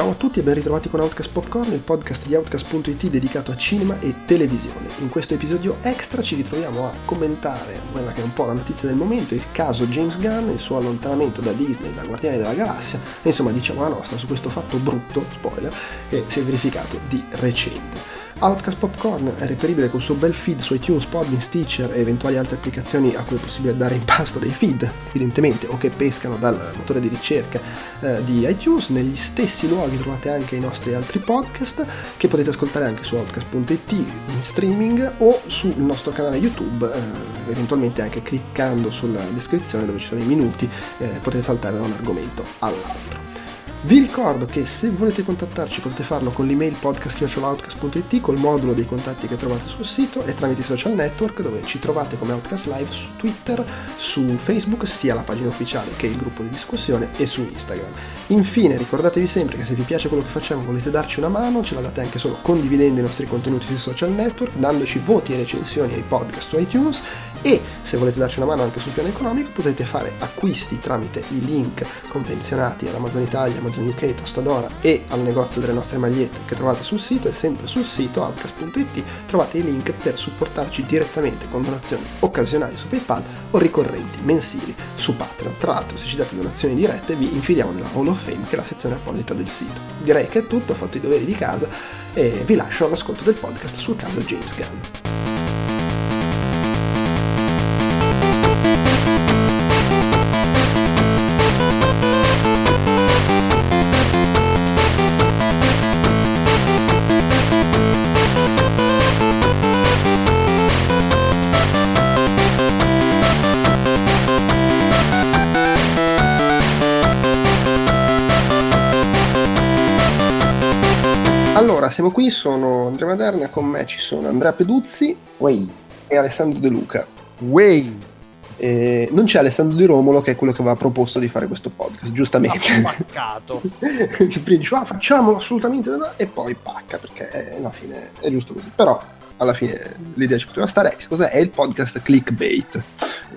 Ciao a tutti e ben ritrovati con Outcast Popcorn, il podcast di Outcast.it dedicato a cinema e televisione. In questo episodio extra ci ritroviamo a commentare quella che è un po' la notizia del momento, il caso James Gunn, il suo allontanamento da Disney, da Guardiani della Galassia, e insomma diciamo la nostra su questo fatto brutto, spoiler, che si è verificato di recente. Outcast Popcorn è reperibile col suo bel feed su iTunes, Podbean, Stitcher e eventuali altre applicazioni a cui è possibile dare in pasto dei feed, evidentemente, o che pescano dal motore di ricerca eh, di iTunes. Negli stessi luoghi trovate anche i nostri altri podcast che potete ascoltare anche su outcast.it in streaming o sul nostro canale YouTube, eh, eventualmente anche cliccando sulla descrizione dove ci sono i minuti eh, potete saltare da un argomento all'altro. Vi ricordo che se volete contattarci potete farlo con l'email podcast.outcast.it, col modulo dei contatti che trovate sul sito e tramite i social network dove ci trovate come Outcast Live su Twitter, su Facebook, sia la pagina ufficiale che il gruppo di discussione e su Instagram. Infine ricordatevi sempre che se vi piace quello che facciamo volete darci una mano, ce la date anche solo condividendo i nostri contenuti sui social network, dandoci voti e recensioni ai podcast su iTunes e se volete darci una mano anche sul piano economico potete fare acquisti tramite i link convenzionati all'Amazon Italia, Amazon UK, Tostadora e al negozio delle nostre magliette che trovate sul sito e sempre sul sito outcast.it trovate i link per supportarci direttamente con donazioni occasionali su PayPal o ricorrenti mensili su Patreon. Tra l'altro se ci date donazioni dirette vi infiliamo nella Hall of Fame che è la sezione apposita del sito. Direi che è tutto, ho fatto i doveri di casa e vi lascio all'ascolto del podcast sul caso James Gunn. Siamo qui, sono Andrea Maderna, con me ci sono Andrea Peduzzi Wey. e Alessandro De Luca. Way. E non c'è Alessandro Di Romolo che è quello che aveva proposto di fare questo podcast, giustamente. Paccato. Cioè, prima dice, ah, facciamolo assolutamente, e poi pacca, perché eh, alla fine è giusto così. Però alla fine l'idea ci poteva stare. Che cos'è? È il podcast clickbait.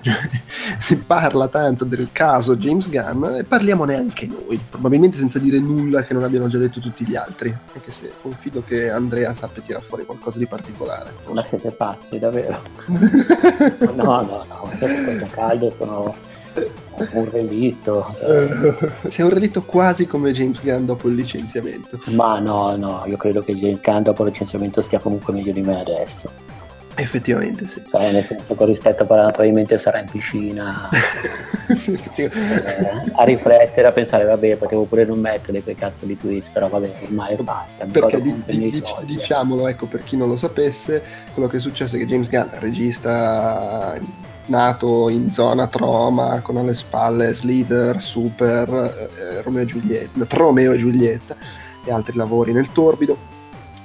si parla tanto del caso James Gunn e parliamone anche noi, probabilmente senza dire nulla che non abbiano già detto tutti gli altri, anche se confido che Andrea sappia tirare fuori qualcosa di particolare. Ma siete pazzi, davvero? no, no, no, questo caldo sono un relitto. Cioè. Sei un relitto quasi come James Gunn dopo il licenziamento. Ma no, no, io credo che James Gunn dopo il licenziamento stia comunque meglio di me adesso. Effettivamente sì. Cioè, nel senso con rispetto a probabilmente sarà in piscina eh, a riflettere, a pensare vabbè potevo pure non mettere quei cazzo di tweet, però vabbè ormai basta. Perché di, di, di, diciamolo, ecco per chi non lo sapesse, quello che è successo è che James Gunn, regista nato in zona Troma con alle spalle Slither, Super, eh, Romeo, e Giulietta, Romeo e Giulietta e altri lavori nel torbido.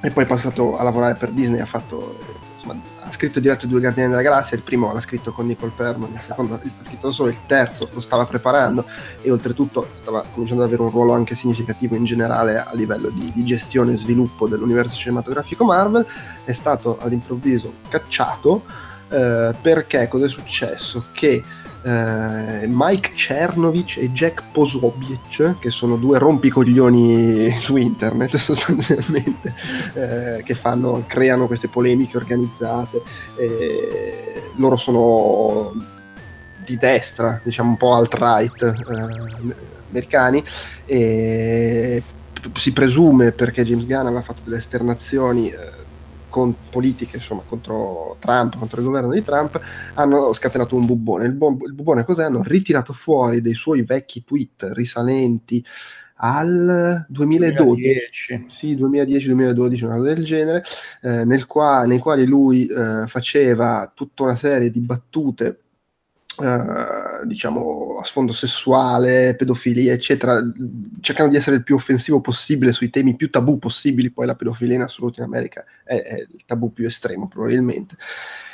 E poi è passato a lavorare per Disney, ha fatto insomma, ha scritto diretto Due Guardiani della Galassia, il primo l'ha scritto con Nicole Perman, il secondo ha scritto solo, il terzo lo stava preparando e oltretutto stava cominciando ad avere un ruolo anche significativo in generale a livello di, di gestione e sviluppo dell'universo cinematografico Marvel, è stato all'improvviso cacciato eh, perché cosa è successo? Che eh, Mike Cernovic e Jack Posobiec, che sono due rompicoglioni su internet sostanzialmente, eh, che fanno, creano queste polemiche organizzate. loro sono di destra, diciamo un po' alt-right eh, americani, e si presume perché James Gunn aveva fatto delle esternazioni eh, con politiche insomma, contro Trump, contro il governo di Trump, hanno scatenato un bubbone. Il, bu- il bubbone cos'è? Hanno ritirato fuori dei suoi vecchi tweet risalenti al 2012, 2010. sì, 2010-2012, una cosa del genere, eh, nel qua- nei quali lui eh, faceva tutta una serie di battute Uh, diciamo a sfondo sessuale, pedofilia, eccetera, cercando di essere il più offensivo possibile sui temi più tabù possibili. Poi la pedofilia in assoluto in America è, è il tabù più estremo, probabilmente.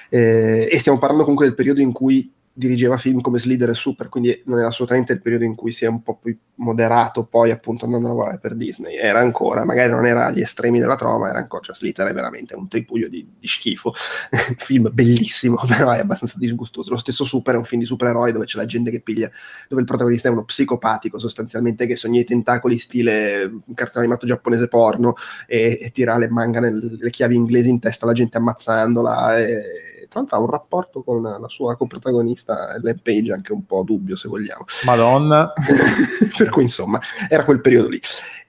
Eh, e stiamo parlando comunque del periodo in cui dirigeva film come Slider e Super, quindi non era assolutamente il periodo in cui si è un po' più moderato poi appunto andando a lavorare per Disney, era ancora, magari non era agli estremi della troma, era ancora, cioè Slider è veramente un tripudio di, di schifo, film bellissimo, però è abbastanza disgustoso, lo stesso Super è un film di supereroi dove c'è la gente che piglia, dove il protagonista è uno psicopatico sostanzialmente che sogna i tentacoli stile cartone animato giapponese porno e, e tira le manga nel, le chiavi inglesi in testa alla gente ammazzandola e, tra l'altro ha un rapporto con la sua coprotagonista Ellen Page anche un po' dubbio se vogliamo. Madonna. per cui insomma era quel periodo lì.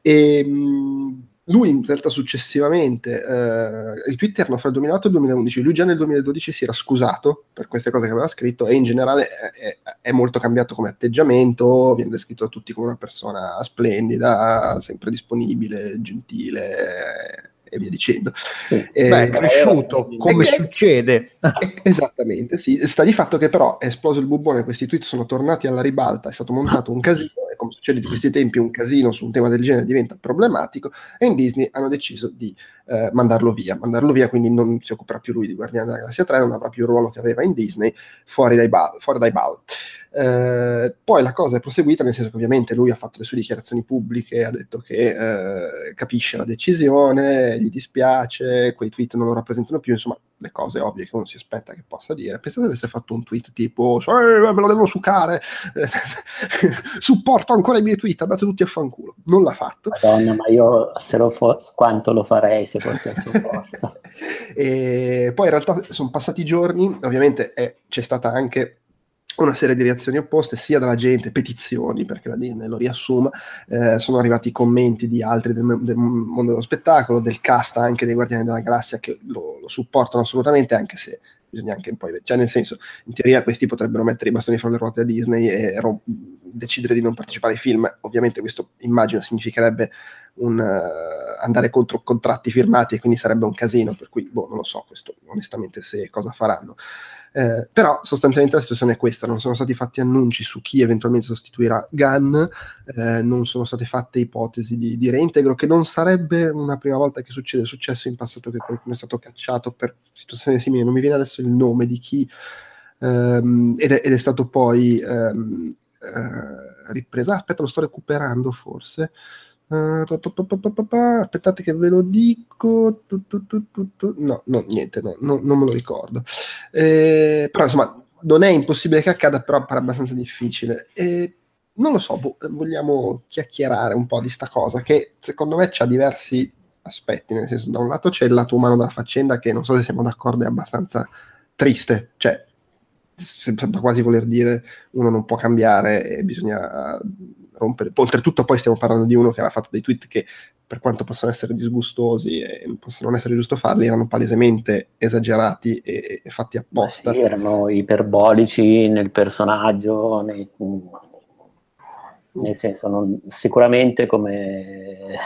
E, ehm, lui in realtà successivamente, eh, i tweet erano fra il 2008 e il 2011, lui già nel 2012 si era scusato per queste cose che aveva scritto e in generale è, è molto cambiato come atteggiamento, viene descritto da tutti come una persona splendida, sempre disponibile, gentile, e via dicendo. Sì. Eh, Beh, è cresciuto, come che, succede. esattamente, sì. Sta di fatto che però è esploso il bubbone, questi tweet sono tornati alla ribalta, è stato montato un casino, e come succede di questi tempi un casino su un tema del genere diventa problematico, e in Disney hanno deciso di eh, mandarlo via. Mandarlo via, quindi non si occuperà più lui di Guardiani della Galassia 3, non avrà più il ruolo che aveva in Disney, fuori dai ball. Fuori dai ball. Eh, poi la cosa è proseguita, nel senso che ovviamente lui ha fatto le sue dichiarazioni pubbliche, ha detto che eh, capisce la decisione, gli dispiace, quei tweet non lo rappresentano più, insomma, le cose ovvie che uno si aspetta che possa dire. Pensate avesse fatto un tweet tipo eh, me lo devo sucare, supporto ancora i miei tweet, andate tutti a fanculo. Non l'ha fatto. Madonna, ma io se lo fo- quanto lo farei se fosse al suo posto. e poi in realtà sono passati giorni, ovviamente eh, c'è stata anche una serie di reazioni opposte sia dalla gente, petizioni perché la Disney lo riassuma, eh, sono arrivati commenti di altri del, del, mondo dello spettacolo, del cast anche dei Guardiani della Galassia che lo, lo supportano assolutamente anche se bisogna anche poi vedere, cioè nel senso in teoria questi potrebbero mettere i bastoni fra le ruote a Disney e rom- decidere di non partecipare ai film, ovviamente questo immagino significherebbe un, uh, andare contro contratti firmati e quindi sarebbe un casino, per cui boh, non lo so questo onestamente se cosa faranno. Eh, però sostanzialmente la situazione è questa, non sono stati fatti annunci su chi eventualmente sostituirà Gunn, eh, non sono state fatte ipotesi di, di, reintegro, che non sarebbe una prima volta che succede, è successo in passato che qualcuno è stato cacciato per situazioni simili, non mi viene adesso il nome di chi, ehm, ed, è, ed, è, stato poi ehm, eh, ripreso, aspetta lo sto recuperando forse, Uh, aspettate che ve lo dico. No, no, niente, no, no, non me lo ricordo. Eh, però insomma, non è impossibile che accada, però è abbastanza difficile. E non lo so, boh, vogliamo chiacchierare un po' di sta cosa che secondo me ha diversi aspetti, nel senso da un lato c'è il lato umano della faccenda che non so se siamo d'accordo è abbastanza triste, cioè sembra quasi voler dire uno non può cambiare e bisogna rompere. Oltretutto poi stiamo parlando di uno che aveva fatto dei tweet che per quanto possono essere disgustosi e possono non essere giusto farli, erano palesemente esagerati e, e fatti apposta. Sì, erano iperbolici nel personaggio, nei, nel senso, non, sicuramente come,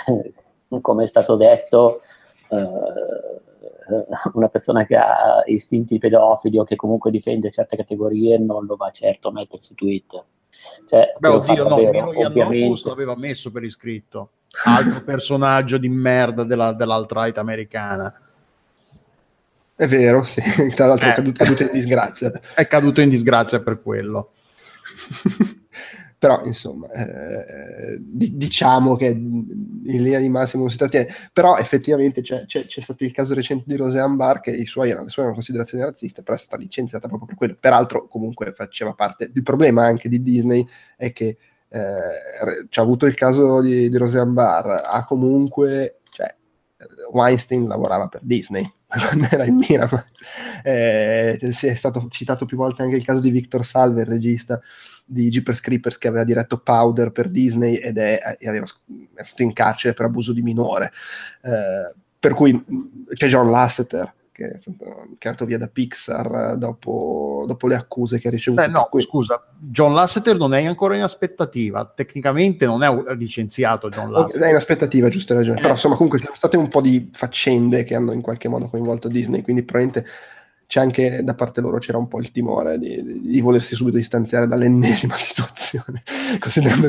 come, è stato detto, eh, una persona che ha istinti pedofili o che comunque difende certe categorie non lo va certo a mettere su Twitter. Cioè, Beh, oddio, no, vero, Mino ovviamente... l'aveva messo per iscritto. Altro personaggio di merda della, dell'alt-right americana. È vero, sì. Tra l'altro eh. è caduto, caduto in disgrazia. È caduto in disgrazia per quello. però insomma eh, diciamo che in linea di massimo non si trattiene. Però effettivamente c'è, c'è, c'è, stato il caso recente di Roseanne Barr che i suoi le sue erano considerazioni razziste però è stata licenziata proprio per quello. Peraltro comunque faceva parte il problema anche di Disney è che eh, c'è avuto il caso di, di Roseanne Barr ha comunque cioè, Weinstein lavorava per Disney quando era in Miramar eh, è stato citato più volte anche il caso di Victor Salve il regista di Jeepers Creepers che aveva diretto Powder per Disney ed è, e aveva, è stato in carcere per abuso di minore. Eh, per cui c'è John Lasseter che è stato andato via da Pixar dopo, dopo le accuse che ha ricevuto. Beh, no, scusa, John Lasseter non è ancora in aspettativa, tecnicamente non è licenziato John Lasseter. È in aspettativa, giusto ragione, eh. però insomma comunque ci sono state un po' di faccende che hanno in qualche modo coinvolto Disney, quindi probabilmente c'è anche da parte loro c'era un po' il timore di, di, di volersi subito distanziare dall'ennesima situazione.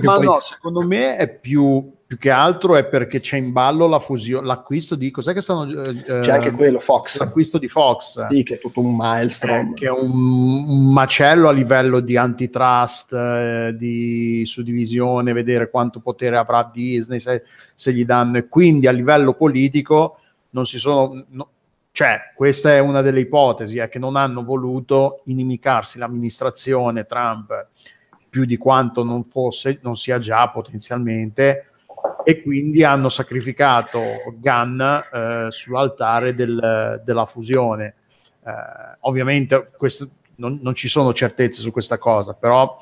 Ma poi... no, secondo me è più, più, che altro è perché c'è in ballo la fusione, l'acquisto di cos'è che stanno. Eh, c'è anche quello, Fox. L'acquisto di Fox. Sì, che è tutto un milestone. Eh, che è un, un, macello a livello di antitrust, eh, di suddivisione, vedere quanto potere avrà Disney se, se gli danno. E quindi a livello politico non si sono. No, cioè, questa è una delle ipotesi, è che non hanno voluto inimicarsi l'amministrazione Trump più di quanto non fosse, non sia già potenzialmente, e quindi hanno sacrificato Gunn eh, sull'altare del, della fusione. Eh, ovviamente questo, non, non, ci sono certezze su questa cosa, però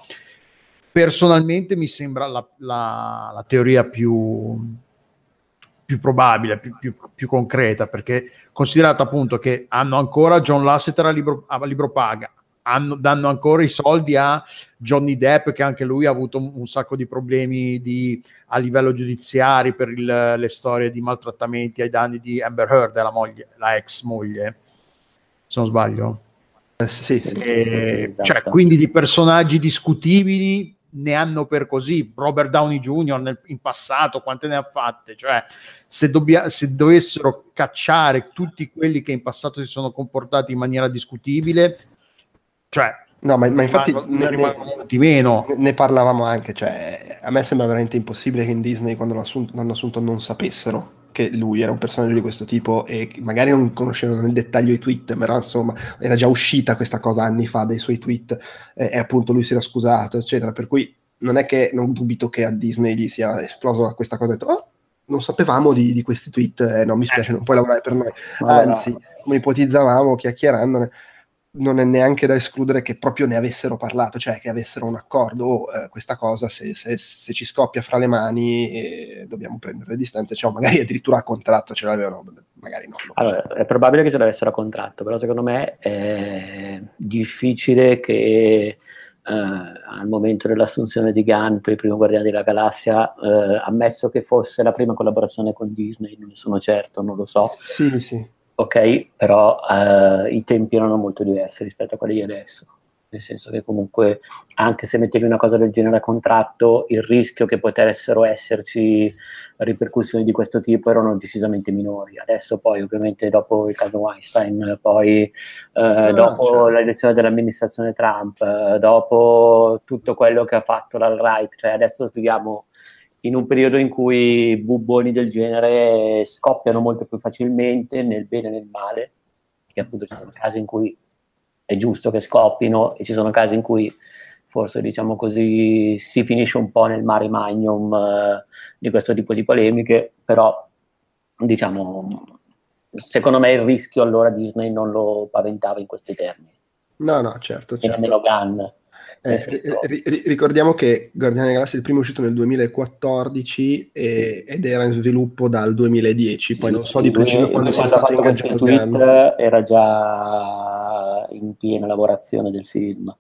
personalmente mi sembra la, la, la teoria più, più probabile, più, più, più, concreta, perché considerato appunto che hanno ancora John Lasseter a libro, a libro paga, hanno, danno ancora i soldi a Johnny Depp, che anche lui ha avuto un, un sacco di problemi di, a livello giudiziari per il, le storie di maltrattamenti ai danni di Amber Heard, la, moglie, la ex moglie, se non sbaglio. Eh, sì, sì, e, sì, esatto. cioè, quindi di personaggi discutibili ne hanno per così. Robert Downey Jr. Nel, in passato, quante ne ha fatte? Cioè, se, dobbia, se dovessero cacciare tutti quelli che in passato si sono comportati in maniera discutibile, cioè, No, ma, ma infatti ne, ne, meno. ne, parlavamo anche, cioè, a me sembra veramente impossibile che in Disney quando l'hanno assunto, l'hanno assunto non sapessero che lui era un personaggio di questo tipo e magari non conoscevano nel dettaglio i tweet, però insomma era già uscita questa cosa anni fa dei suoi tweet eh, e appunto lui si era scusato, eccetera. Per cui non è che non dubito che a Disney gli sia esploso questa cosa, detto, oh, non sapevamo di, di questi tweet, eh, no mi spiace, non puoi lavorare per noi. Anzi, come ipotizzavamo chiacchierandone, non è neanche da escludere che proprio ne avessero parlato, cioè che avessero un accordo, oh, eh, questa cosa se, se, se, ci scoppia fra le mani eh, dobbiamo prendere le distanze, cioè magari addirittura a contratto ce l'avevano, magari no. Allora, è probabile che ce l'avessero a contratto, però secondo me è difficile che eh, al momento dell'assunzione di Gunn per il primo Guardiano della Galassia, eh, ammesso che fosse la prima collaborazione con Disney, non ne sono certo, non lo so. Sì, sì ok, però eh, i tempi erano molto diversi rispetto a quelli di adesso. Nel senso che comunque, anche se mettevi una cosa del genere a contratto, il rischio che potessero esserci ripercussioni di questo tipo erano decisamente minori. Adesso poi, ovviamente, dopo il caso Weinstein, poi eh, no, dopo certo. l'elezione dell'amministrazione Trump, eh, dopo tutto quello che ha fatto l'alt-right, cioè adesso scriviamo in un periodo in cui bubboni del genere scoppiano molto più facilmente nel bene e nel male, perché appunto ci sono casi in cui è giusto che scoppino e ci sono casi in cui forse diciamo così si finisce un po' nel mare magnum eh, di questo tipo di polemiche, però diciamo secondo me il rischio allora Disney non lo paventava in questi termini. No, no, certo. certo. E nemmeno Gunn eh, ri- ricordiamo che Guardiani della Galassia il primo è uscito nel 2014 e- ed era in sviluppo dal 2010, sì, poi non so di preciso quando sia stato ingaggiato Gunn. Era già in piena lavorazione del film.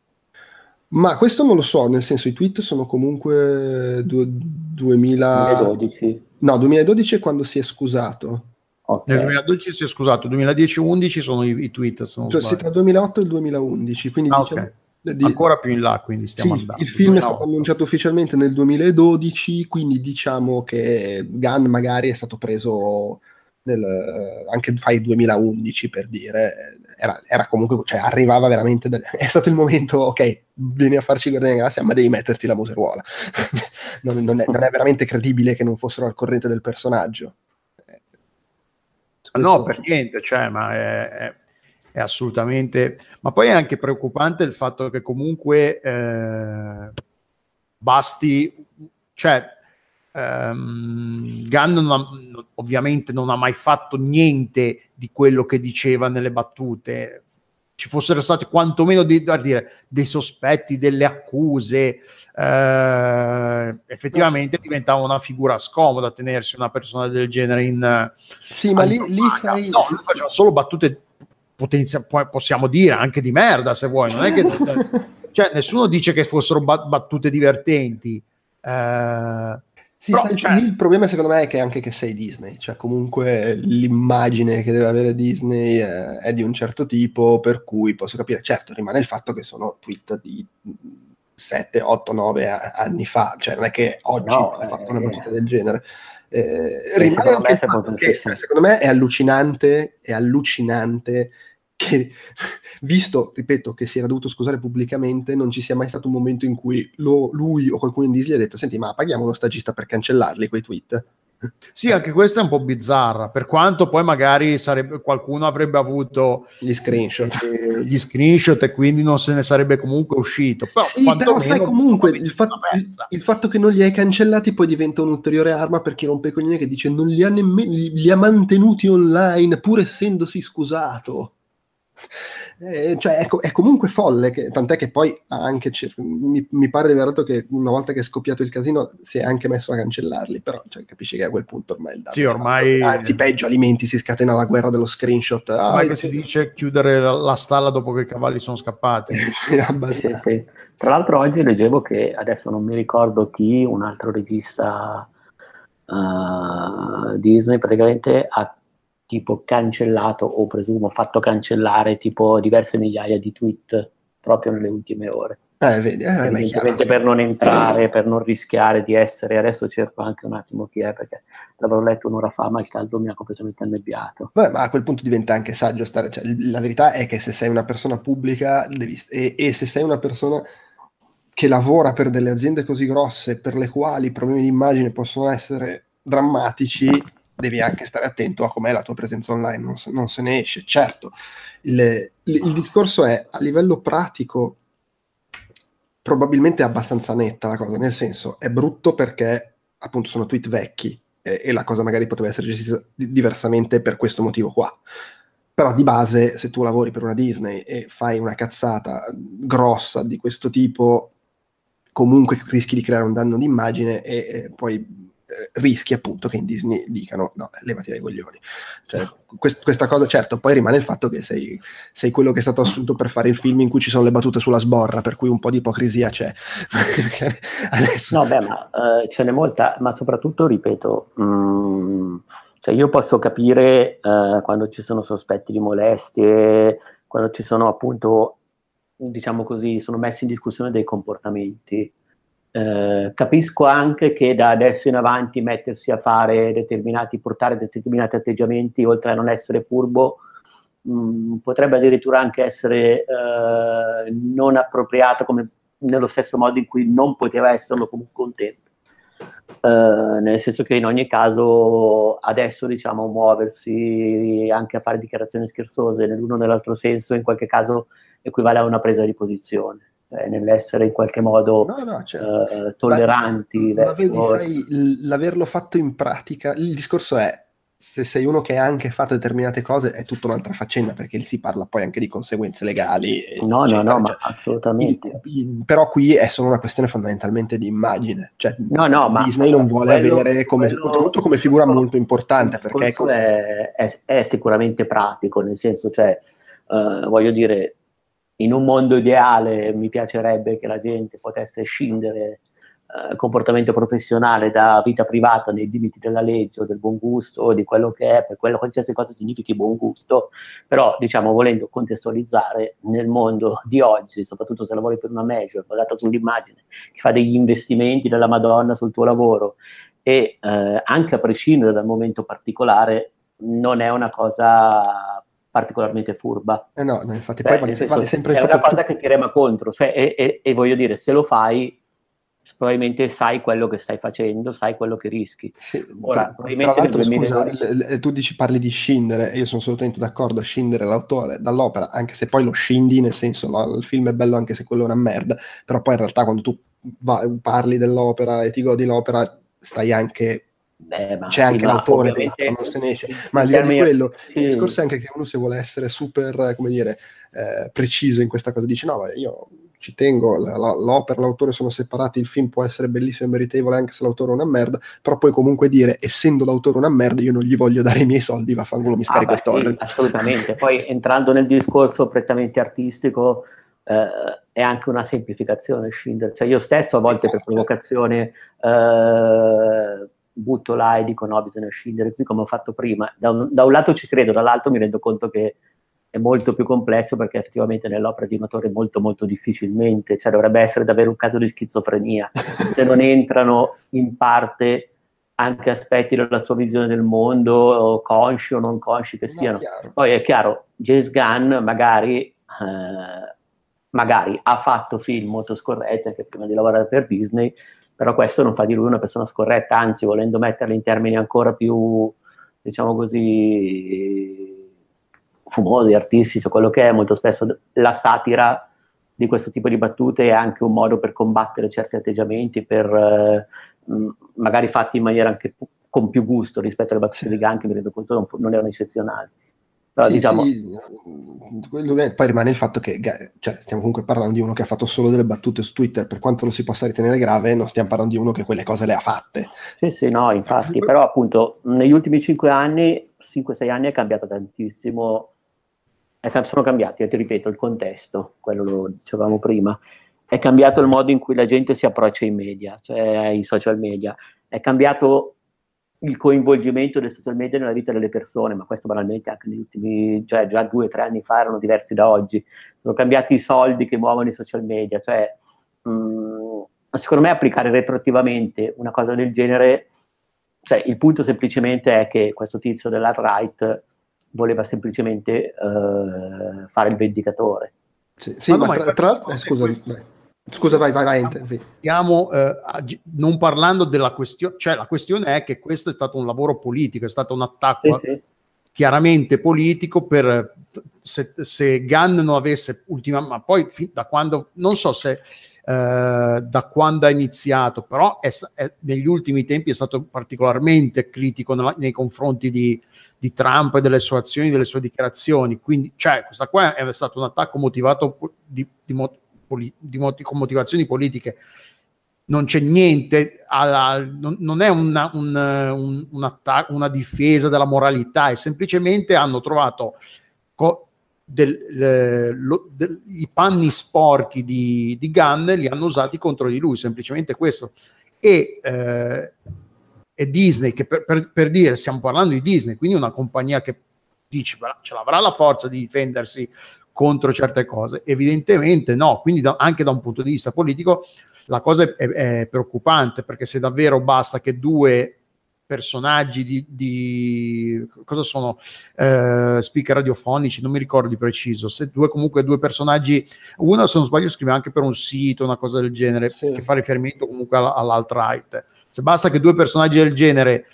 Ma questo non lo so, nel senso i tweet sono comunque du- 2000... 2012. No, 2012 è quando si è scusato. Okay. Nel 2012 si è scusato, 2010-11 sono i, i tweet. Cioè, sì, tra il 2008 e il 2011, quindi ah, diciamo... Okay di, ancora più in là, quindi stiamo sì, andando. Il film è stato annunciato ufficialmente nel 2012, quindi diciamo che Gunn magari è stato preso nel, eh, anche fai 2011 per dire, era, era comunque, cioè arrivava veramente, da, è stato il momento, ok, vieni a farci Guardiani della Galassia, ma devi metterti la museruola. non, non, è, non, è, veramente credibile che non fossero al corrente del personaggio. No, per niente, cioè, ma è, è è assolutamente... Ma poi è anche preoccupante il fatto che comunque eh, basti... Cioè, ehm, Gunn non ha, ovviamente non ha mai fatto niente di quello che diceva nelle battute. Ci fossero stati quantomeno di, dire, dei sospetti, delle accuse, eh, effettivamente diventava una figura scomoda tenersi una persona del genere in... Sì, ma lì, lì sai... No, lui faceva solo battute potenzia- possiamo dire anche di merda se vuoi, non è che cioè, nessuno dice che fossero bat- battute divertenti. Eh, Sì, Però, sai, cioè... il problema secondo me è che anche che sei Disney, cioè comunque l'immagine che deve avere Disney è, è di un certo tipo, per cui posso capire, certo rimane il fatto che sono tweet di 7, 8, 9 anni fa, cioè non è che oggi no, ha fatto eh, una battuta del genere. Eh, rimane anche il fatto che, cioè, secondo me è allucinante, è allucinante che, visto, ripeto, che si era dovuto scusare pubblicamente, non ci sia mai stato un momento in cui lo, lui o qualcuno in Disney ha detto, senti, ma paghiamo uno stagista per cancellarli quei tweet? Sì, anche questa è un po' bizzarra, per quanto poi magari sarebbe, qualcuno avrebbe avuto gli screenshot. Eh, gli screenshot e quindi non se ne sarebbe comunque uscito. Però, sì, però sai comunque il, fa- il, fatto che non li hai cancellati poi diventa un'ulteriore arma per chi rompe i coglioni che dice non li ha nemmeno li ha mantenuti online pur essendosi scusato. Eh, cioè è, è, comunque folle, che, tant'è che poi anche, mi, mi, pare di aver detto che una volta che è scoppiato il casino si è anche messo a cancellarli, però cioè, capisci che a quel punto ormai il dato sì, ormai... Anzi, peggio, alimenti, si scatena la guerra dello screenshot. Ah, che si dice chiudere la, la, stalla dopo che i cavalli sono scappati. sì, sì, sì. Tra l'altro oggi leggevo che, adesso non mi ricordo chi, un altro regista uh, Disney praticamente ha tipo cancellato o presumo fatto cancellare tipo diverse migliaia di tweet proprio nelle ultime ore. Eh, vedi, eh, Evidentemente per non entrare, per non rischiare di essere, adesso cerco anche un attimo chi è perché l'avevo letto un'ora fa ma il caldo mi ha completamente annebbiato. Beh, ma a quel punto diventa anche saggio stare, cioè, la verità è che se sei una persona pubblica devi, e, e se sei una persona che lavora per delle aziende così grosse per le quali i problemi di immagine possono essere drammatici, devi anche stare attento a com'è la tua presenza online, non se, non se ne esce. Certo, il, il, il, discorso è a livello pratico, probabilmente è abbastanza netta la cosa, nel senso è brutto perché appunto sono tweet vecchi e, e la cosa magari poteva essere gestita diversamente per questo motivo qua. Però di base, se tu lavori per una Disney e fai una cazzata grossa di questo tipo, comunque rischi di creare un danno d'immagine e, e poi eh, rischi appunto che in Disney dicano no, levati dai coglioni. Cioè, quest- questa cosa, certo, poi rimane il fatto che sei, sei, quello che è stato assunto per fare il film in cui ci sono le battute sulla sborra, per cui un po' di ipocrisia c'è. Adesso... No, beh, ma uh, ce n'è molta, ma soprattutto, ripeto, mh, mm, cioè io posso capire uh, quando ci sono sospetti di molestie, quando ci sono appunto, diciamo così, sono messi in discussione dei comportamenti eh, capisco anche che da adesso in avanti mettersi a fare determinati, portare determinati atteggiamenti, oltre a non essere furbo, mh, mm, potrebbe addirittura anche essere eh, non appropriato come nello stesso modo in cui non poteva esserlo comunque un tempo. Uh, nel senso che in ogni caso adesso diciamo muoversi anche a fare dichiarazioni scherzose nell'uno o nell'altro senso in qualche caso equivale a una presa di posizione eh, nell'essere in qualche modo no, no, certo. uh, tolleranti. Ma, ma vedi, sai, l'averlo fatto in pratica, il discorso è se sei uno che ha anche fatto determinate cose è tutta un'altra faccenda perché si parla poi anche di conseguenze legali. No, no, no, ma assolutamente. Il, il, però qui è solo una questione fondamentalmente di immagine. Cioè, no, no, Disney non vuole quello, avere come, quello, come figura quello, molto importante perché... È, è, è, sicuramente pratico, nel senso, cioè, uh, voglio dire, in un mondo ideale mi piacerebbe che la gente potesse scindere eh, comportamento professionale da vita privata nei limiti della legge o del buon gusto o di quello che è, per quello qualsiasi cosa significhi buon gusto, però diciamo volendo contestualizzare nel mondo di oggi, soprattutto se lavori per una major basata sull'immagine, che fa degli investimenti della Madonna sul tuo lavoro e eh, anche a prescindere dal momento particolare non è una cosa particolarmente furba. Eh no, no infatti Beh, poi vale, senso, vale sempre È una cosa tu... che ti rema contro, cioè, e, e, e, voglio dire, se lo fai, probabilmente sai quello che stai facendo, sai quello che rischi. Sì, Ora, tra, tra l'altro, scusa, l- tu dici parli di scindere, e io sono assolutamente d'accordo a scindere l'autore dall'opera, anche se poi lo scendi, nel senso, la, il film è bello anche se quello è una merda, però poi in realtà quando tu va, parli dell'opera e ti godi l'opera, stai anche Beh, c'è anche l'autore dentro, non se ne esce. Ma al di là di quello, sì. il discorso è anche che uno se vuole essere super, come dire, eh, preciso in questa cosa, dice no, io ci tengo, la, la, l'opera e l'autore sono separati, il film può essere bellissimo e meritevole anche se l'autore è una merda, però puoi comunque dire, essendo l'autore una merda, io non gli voglio dare i miei soldi, vaffanculo, mi scarico ah, il torrent. Sì, assolutamente, poi entrando nel discorso prettamente artistico, eh, è anche una semplificazione Schindler. Cioè io stesso a volte per provocazione eh, butto là e dico no, bisogna scindere, così come ho fatto prima. Da un, da un lato ci credo, dall'altro mi rendo conto che è molto più complesso perché effettivamente nell'opera di un autore molto molto difficilmente, cioè dovrebbe essere davvero un caso di schizofrenia, se non entrano in parte anche aspetti della sua visione del mondo, consci o non consci che siano. È Poi è chiaro, James Gunn magari, eh, magari ha fatto film molto scorretti anche prima di lavorare per Disney, però questo non fa di lui una persona scorretta, anzi volendo metterla in termini ancora più, diciamo così, fumosi, artistici, o quello che è, molto spesso la satira di questo tipo di battute è anche un modo per combattere certi atteggiamenti, per eh, magari fatti in maniera anche con più gusto rispetto alle battute di Gunn che mi rendo conto non, non erano eccezionali. Però, sì, diciamo... sì, poi rimane il fatto che cioè, stiamo comunque parlando di uno che ha fatto solo delle battute su Twitter, per quanto lo si possa ritenere grave, non stiamo parlando di uno che quelle cose le ha fatte. Sì, sì, no, infatti, però appunto negli ultimi 5 anni, 5-6 anni è cambiato tantissimo, sono cambiati, ti ripeto, il contesto, quello lo dicevamo prima, è cambiato il modo in cui la gente si approccia ai media, cioè ai social media, è cambiato il coinvolgimento dei social media nella vita delle persone, ma questo banalmente anche negli ultimi, cioè già due o tre anni fa erano diversi da oggi. Sono cambiati i soldi che muovono i social media, cioè mh, mm, secondo me applicare retroattivamente una cosa del genere, cioè il punto semplicemente è che questo tizio dell'alt-right voleva semplicemente uh, fare il vendicatore. Sì, sì ma, ma tra, tra, eh, scusa, Scusa, vai, vai, vai. Intervi. Stiamo eh, non parlando della questione, cioè la questione è che questo è stato un lavoro politico, è stato un attacco sì, sì. chiaramente politico per se, se Gunn non avesse ultima, ma poi da quando, non so se eh, da quando ha iniziato, però è, è, negli ultimi tempi è stato particolarmente critico nella, nei confronti di, di, Trump e delle sue azioni, delle sue dichiarazioni. Quindi, cioè, questa qua è stato un attacco motivato di, di, poli- con motivazioni politiche non c'è niente, alla, non, non, è una, un, un, un una, difesa della moralità, è semplicemente hanno trovato co- del, le, lo, del, i panni sporchi di, di Gunn, li hanno usati contro di lui, semplicemente questo. E, eh, e Disney, che per, per, per, dire, stiamo parlando di Disney, quindi una compagnia che dice ce l'avrà la forza di difendersi contro certe cose? Evidentemente no, quindi da, anche da un punto di vista politico la cosa è, è, preoccupante perché se davvero basta che due personaggi di, di cosa sono eh, speaker radiofonici, non mi ricordo di preciso, se due comunque due personaggi, uno se non sbaglio scrive anche per un sito, una cosa del genere, sì. che fa riferimento comunque all'alt-right. Se basta che due personaggi del genere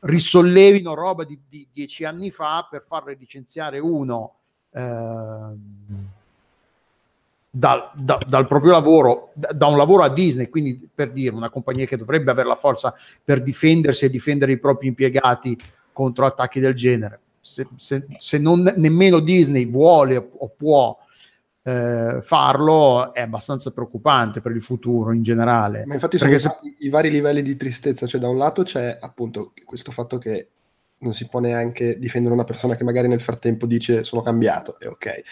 risollevino roba di, di dieci anni fa per farle licenziare uno dal, da, dal, proprio lavoro, da, da, un lavoro a Disney, quindi per dire una compagnia che dovrebbe avere la forza per difendersi e difendere i propri impiegati contro attacchi del genere. Se, se, se non nemmeno Disney vuole o può eh, farlo, è abbastanza preoccupante per il futuro in generale. Ma infatti sono se... i vari livelli di tristezza, cioè da un lato c'è appunto questo fatto che non si può neanche difendere una persona che magari nel frattempo dice sono cambiato, è ok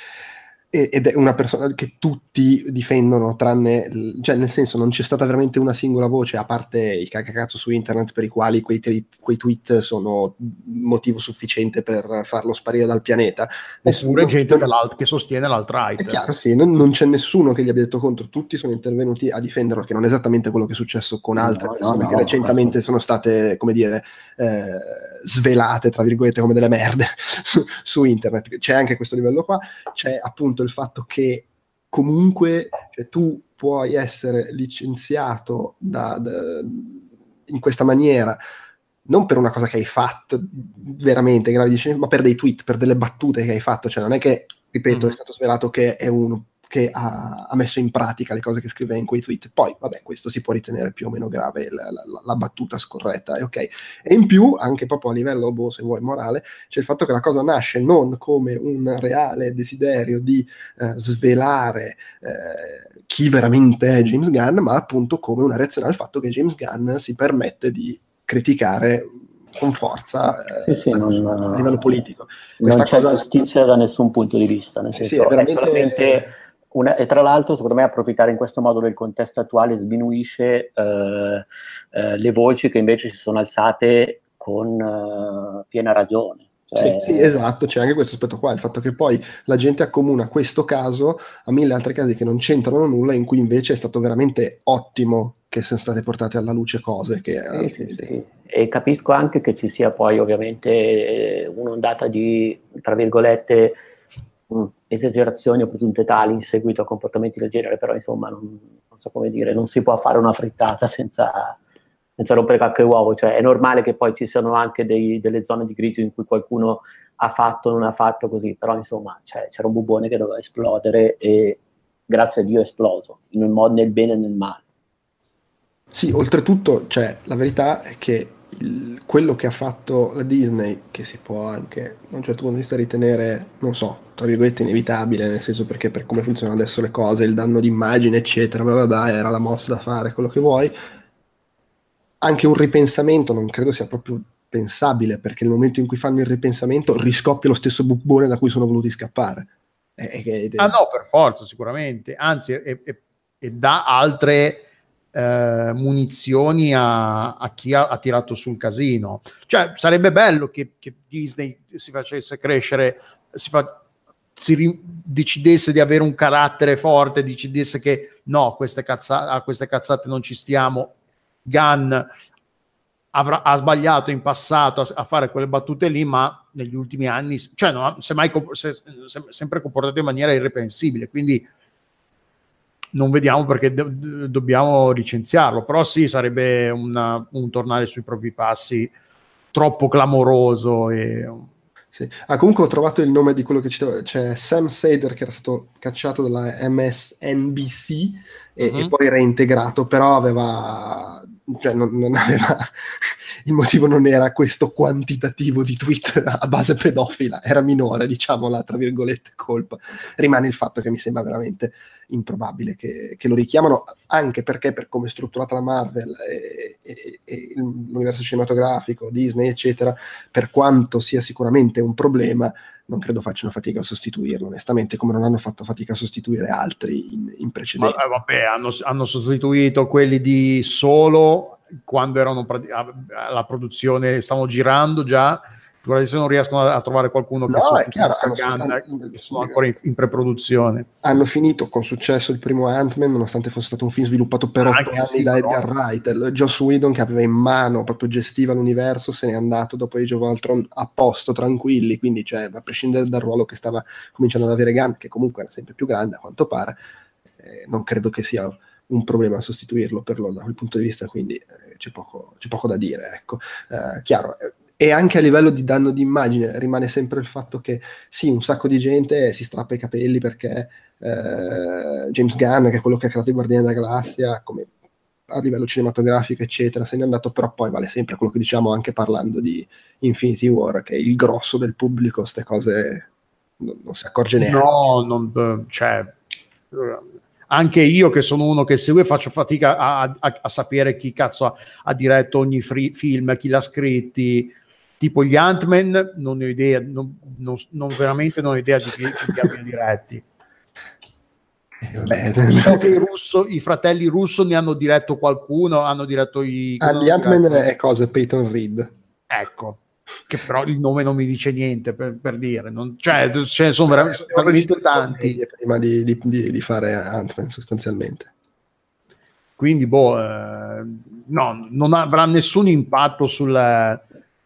ed è una persona che tutti difendono, tranne, cioè nel senso non c'è stata veramente una singola voce, a parte i cacacazzo su internet per i quali quei, tweet, quei tweet sono motivo sufficiente per farlo sparire dal pianeta. Oppure gente che sostiene l'alt-right. È chiaro, sì, non, non, c'è nessuno che gli abbia detto contro, tutti sono intervenuti a difenderlo, che non è esattamente quello che è successo con altre no, persone no, che no, recentemente sono state, come dire, eh, svelate, tra virgolette, come delle merde su, su internet. C'è anche questo livello qua, c'è appunto il fatto che comunque cioè, tu puoi essere licenziato da, da, in questa maniera non per una cosa che hai fatto veramente grave ma per dei tweet, per delle battute che hai fatto, cioè non è che, ripeto, mm. è stato svelato che è uno che ha, ha, messo in pratica le cose che scriveva in quei tweet. Poi, vabbè, questo si può ritenere più o meno grave, la, la, la battuta scorretta, è ok. E in più, anche proprio a livello, boh, se vuoi, morale, c'è il fatto che la cosa nasce non come un reale desiderio di eh, svelare eh, chi veramente è James Gunn, ma appunto come una reazione al fatto che James Gunn si permette di criticare con forza eh, sì, sì, non, a livello politico. Questa non c'è cosa... giustizia da nessun punto di vista, nel senso, sì, sì, è veramente... È solamente una, e tra l'altro, secondo me, approfittare in questo modo del contesto attuale sminuisce eh, eh, le voci che invece si sono alzate con uh, piena ragione. Cioè... Sì, sì, esatto, c'è anche questo aspetto qua, il fatto che poi la gente accomuna questo caso a mille altri casi che non c'entrano nulla, in cui invece è stato veramente ottimo che siano state portate alla luce cose che... Sì, sì, sì. E capisco anche che ci sia poi ovviamente un'ondata di, tra virgolette, mh, esagerazioni o presunte tali in seguito a comportamenti del genere, però insomma non, non so come dire, non si può fare una frittata senza senza rompere qualche uovo, cioè è normale che poi ci siano anche dei, delle zone di grigio in cui qualcuno ha fatto o non ha fatto così, però insomma cioè, c'era un bubone che doveva esplodere e grazie a Dio è esploso, nel, nel bene e nel male. Sì, oltretutto, cioè, la verità è che il, quello che ha fatto la Disney, che si può anche da un certo punto di vista ritenere, non so, tra virgolette inevitabile, nel senso perché per come funzionano adesso le cose, il danno d'immagine, eccetera, bla bla bla, era la mossa da fare, quello che vuoi, anche un ripensamento non credo sia proprio pensabile, perché nel momento in cui fanno il ripensamento riscoppia lo stesso bubbone da cui sono voluti scappare. E, e, ah no, per forza, sicuramente. Anzi, e dà altre eh, munizioni a, a, chi ha, ha, tirato sul casino. Cioè, sarebbe bello che, che Disney si facesse crescere, si, fa, si ri, decidesse di avere un carattere forte, decidesse che no, queste cazza, a queste cazzate non ci stiamo Gunn avrà, ha sbagliato in passato a, a, fare quelle battute lì, ma negli ultimi anni, cioè no, si è è sempre comportato in maniera irreprensibile, quindi non vediamo perché do, dobbiamo licenziarlo, però sì, sarebbe una, un tornare sui propri passi troppo clamoroso e sì. Ah, comunque ho trovato il nome di quello che citavo, c'è Sam Sader che era stato cacciato dalla MSNBC e, uh-huh. e poi reintegrato, però aveva cioè non, non aveva il motivo non era questo quantitativo di tweet a base pedofila, era minore, diciamola tra virgolette, colpa. Rimane il fatto che mi sembra veramente improbabile che, che lo richiamano, anche perché per come è strutturata la Marvel e, e, e l'universo cinematografico, Disney, eccetera, per quanto sia sicuramente un problema, non credo facciano fatica a sostituirlo, onestamente, come non hanno fatto fatica a sostituire altri in, in precedenza. Ma, eh, vabbè, hanno, hanno, sostituito quelli di solo quando erano la produzione, stavano girando già Se non riescono a, trovare qualcuno che no, è chiaro, hanno, Gunn, che sono ancora in, in, preproduzione. Hanno finito con successo il primo Ant-Man, nonostante fosse stato un film sviluppato per otto anni sì, da Edgar però. Wright. Joss Whedon, che aveva in mano, proprio gestiva l'universo, se n'è andato dopo Age of Ultron a posto, tranquilli. Quindi, cioè, a prescindere dal ruolo che stava cominciando ad avere Gunn, che comunque era sempre più grande a quanto pare, eh, non credo che sia un problema a sostituirlo per loro da quel punto di vista, quindi eh, c'è, poco, c'è, poco, da dire. Ecco. Eh, chiaro, eh, e anche a livello di danno d'immagine rimane sempre il fatto che sì, un sacco di gente si strappa i capelli perché eh, James Gunn, che è quello che ha creato i Guardiani della Galassia, come a livello cinematografico, eccetera, se n'è andato, però poi vale sempre quello che diciamo anche parlando di Infinity War, che il grosso del pubblico queste cose non, non si accorge neanche. No, non, cioè, anche io che sono uno che segue faccio fatica a, a, a sapere chi cazzo ha, ha diretto ogni free, film, chi l'ha scritti, tipo gli Ant-Man non ho idea, non, non, non veramente non ho idea di chi, chi abbia diretti. Eh, so che i, russo, i, fratelli russo ne hanno diretto qualcuno, hanno diretto i... Ah, gli Ant-Man è cosa? Peyton Reed. Ecco, che però il nome non mi dice niente per, per dire, non, cioè ce ne sono veramente, veramente tanti. Prima di, di, di, di fare Ant-Man sostanzialmente. Quindi, boh, eh, no, non avrà nessun impatto sul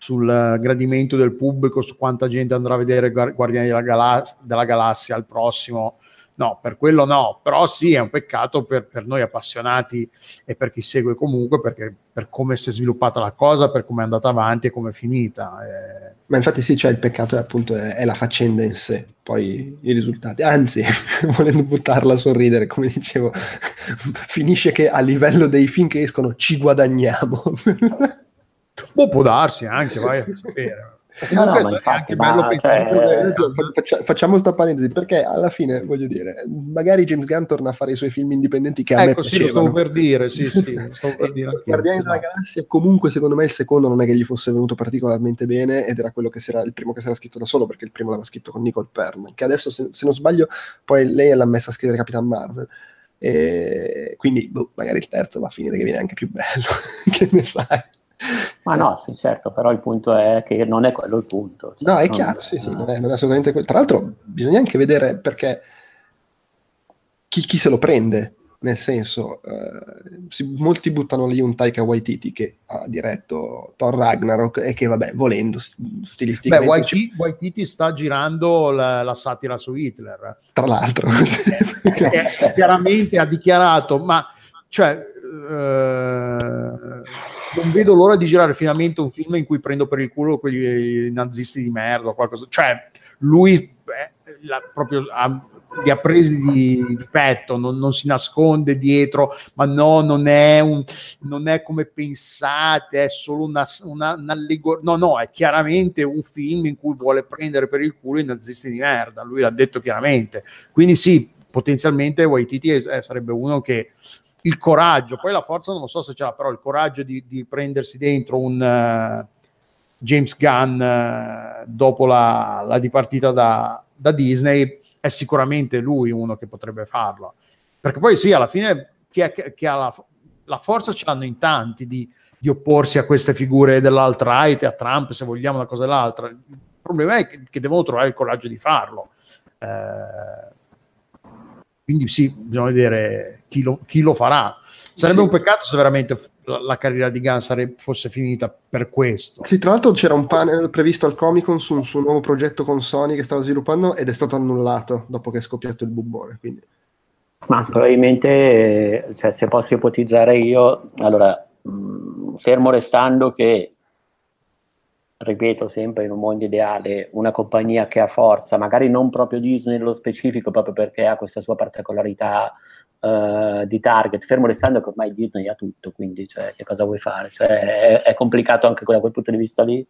sul gradimento del pubblico, su quanta gente andrà a vedere Guardiani della, Galas- della Galassia al prossimo. No, per quello no, però sì, è un peccato per, per, noi appassionati e per chi segue comunque, perché per come si è sviluppata la cosa, per come è andata avanti e come è finita. Eh. Ma infatti sì, cioè il peccato è appunto è, è la faccenda in sé, poi i risultati. Anzi, volendo buttarla a sorridere, come dicevo, finisce che a livello dei film che escono ci guadagniamo. Boh, può darsi anche, vai a sapere. No, no, infatti, ma, cioè... Faccia, facciamo sta parentesi perché alla fine voglio dire magari James Gunn torna a fare i suoi film indipendenti che a ecco, me sì, lo stavo per dire sì, sì, per dire Guardiani della Galassia comunque secondo me il secondo non è che gli fosse venuto particolarmente bene ed era quello che si era, il primo che si era scritto da solo perché il primo l'aveva scritto con Nicole Perman che adesso se, se non sbaglio poi lei l'ha messa a scrivere Capitan Marvel. E quindi boh, magari il terzo va a finire che viene anche più bello. Che ne sai ma no, sì, certo, però il punto è che non è quello il punto. Cioè, no, è non, chiaro, sì, sì, non è, non è assolutamente quello. Tra l'altro bisogna anche vedere perché chi, chi se lo prende, nel senso, eh, si, molti buttano lì un Taika Waititi che ha diretto Thor Ragnarok e che vabbè, volendo stilisticamente... Beh, Waititi, Waititi sta girando la, la, satira su Hitler. Tra l'altro. eh, chiaramente ha dichiarato, ma cioè... Eh, non vedo l'ora di girare finalmente un film in cui prendo per il culo quegli nazisti di merda o qualcosa. Cioè, lui eh, la, proprio ha, li ha presi di, di petto, non, non, si nasconde dietro, ma no, non è, un, non è come pensate, è solo una, una, un'allegoria. No, no, è chiaramente un film in cui vuole prendere per il culo i nazisti di merda. Lui l'ha detto chiaramente. Quindi sì, potenzialmente Waititi sarebbe uno che il coraggio, poi la forza non lo so se ce l'ha, però il coraggio di, di prendersi dentro un uh, James Gunn uh, dopo la, la dipartita da, da, Disney è sicuramente lui uno che potrebbe farlo. Perché poi sì, alla fine chi, è, chi ha la, la, forza ce l'hanno in tanti di, di opporsi a queste figure dell'alt-right, a Trump se vogliamo una cosa o l'altra. Il problema è che, che devono trovare il coraggio di farlo. Eh, quindi sì, bisogna vedere chi lo, chi lo farà. Sarebbe sì. un peccato se veramente la, la carriera di Gunn sare, fosse finita per questo. Sì, tra l'altro c'era un panel previsto al Comic Con su un suo nuovo progetto con Sony che stava sviluppando ed è stato annullato dopo che è scoppiato il bubbone. Quindi. Ma probabilmente, cioè, se posso ipotizzare io, allora, mh, mm, fermo restando che ripeto sempre in un mondo ideale, una compagnia che ha forza, magari non proprio Disney nello specifico, proprio perché ha questa sua particolarità uh, di target, fermo restando che ormai Disney ha tutto, quindi cioè, che cosa vuoi fare? Cioè, è, è, complicato anche da quel punto di vista lì.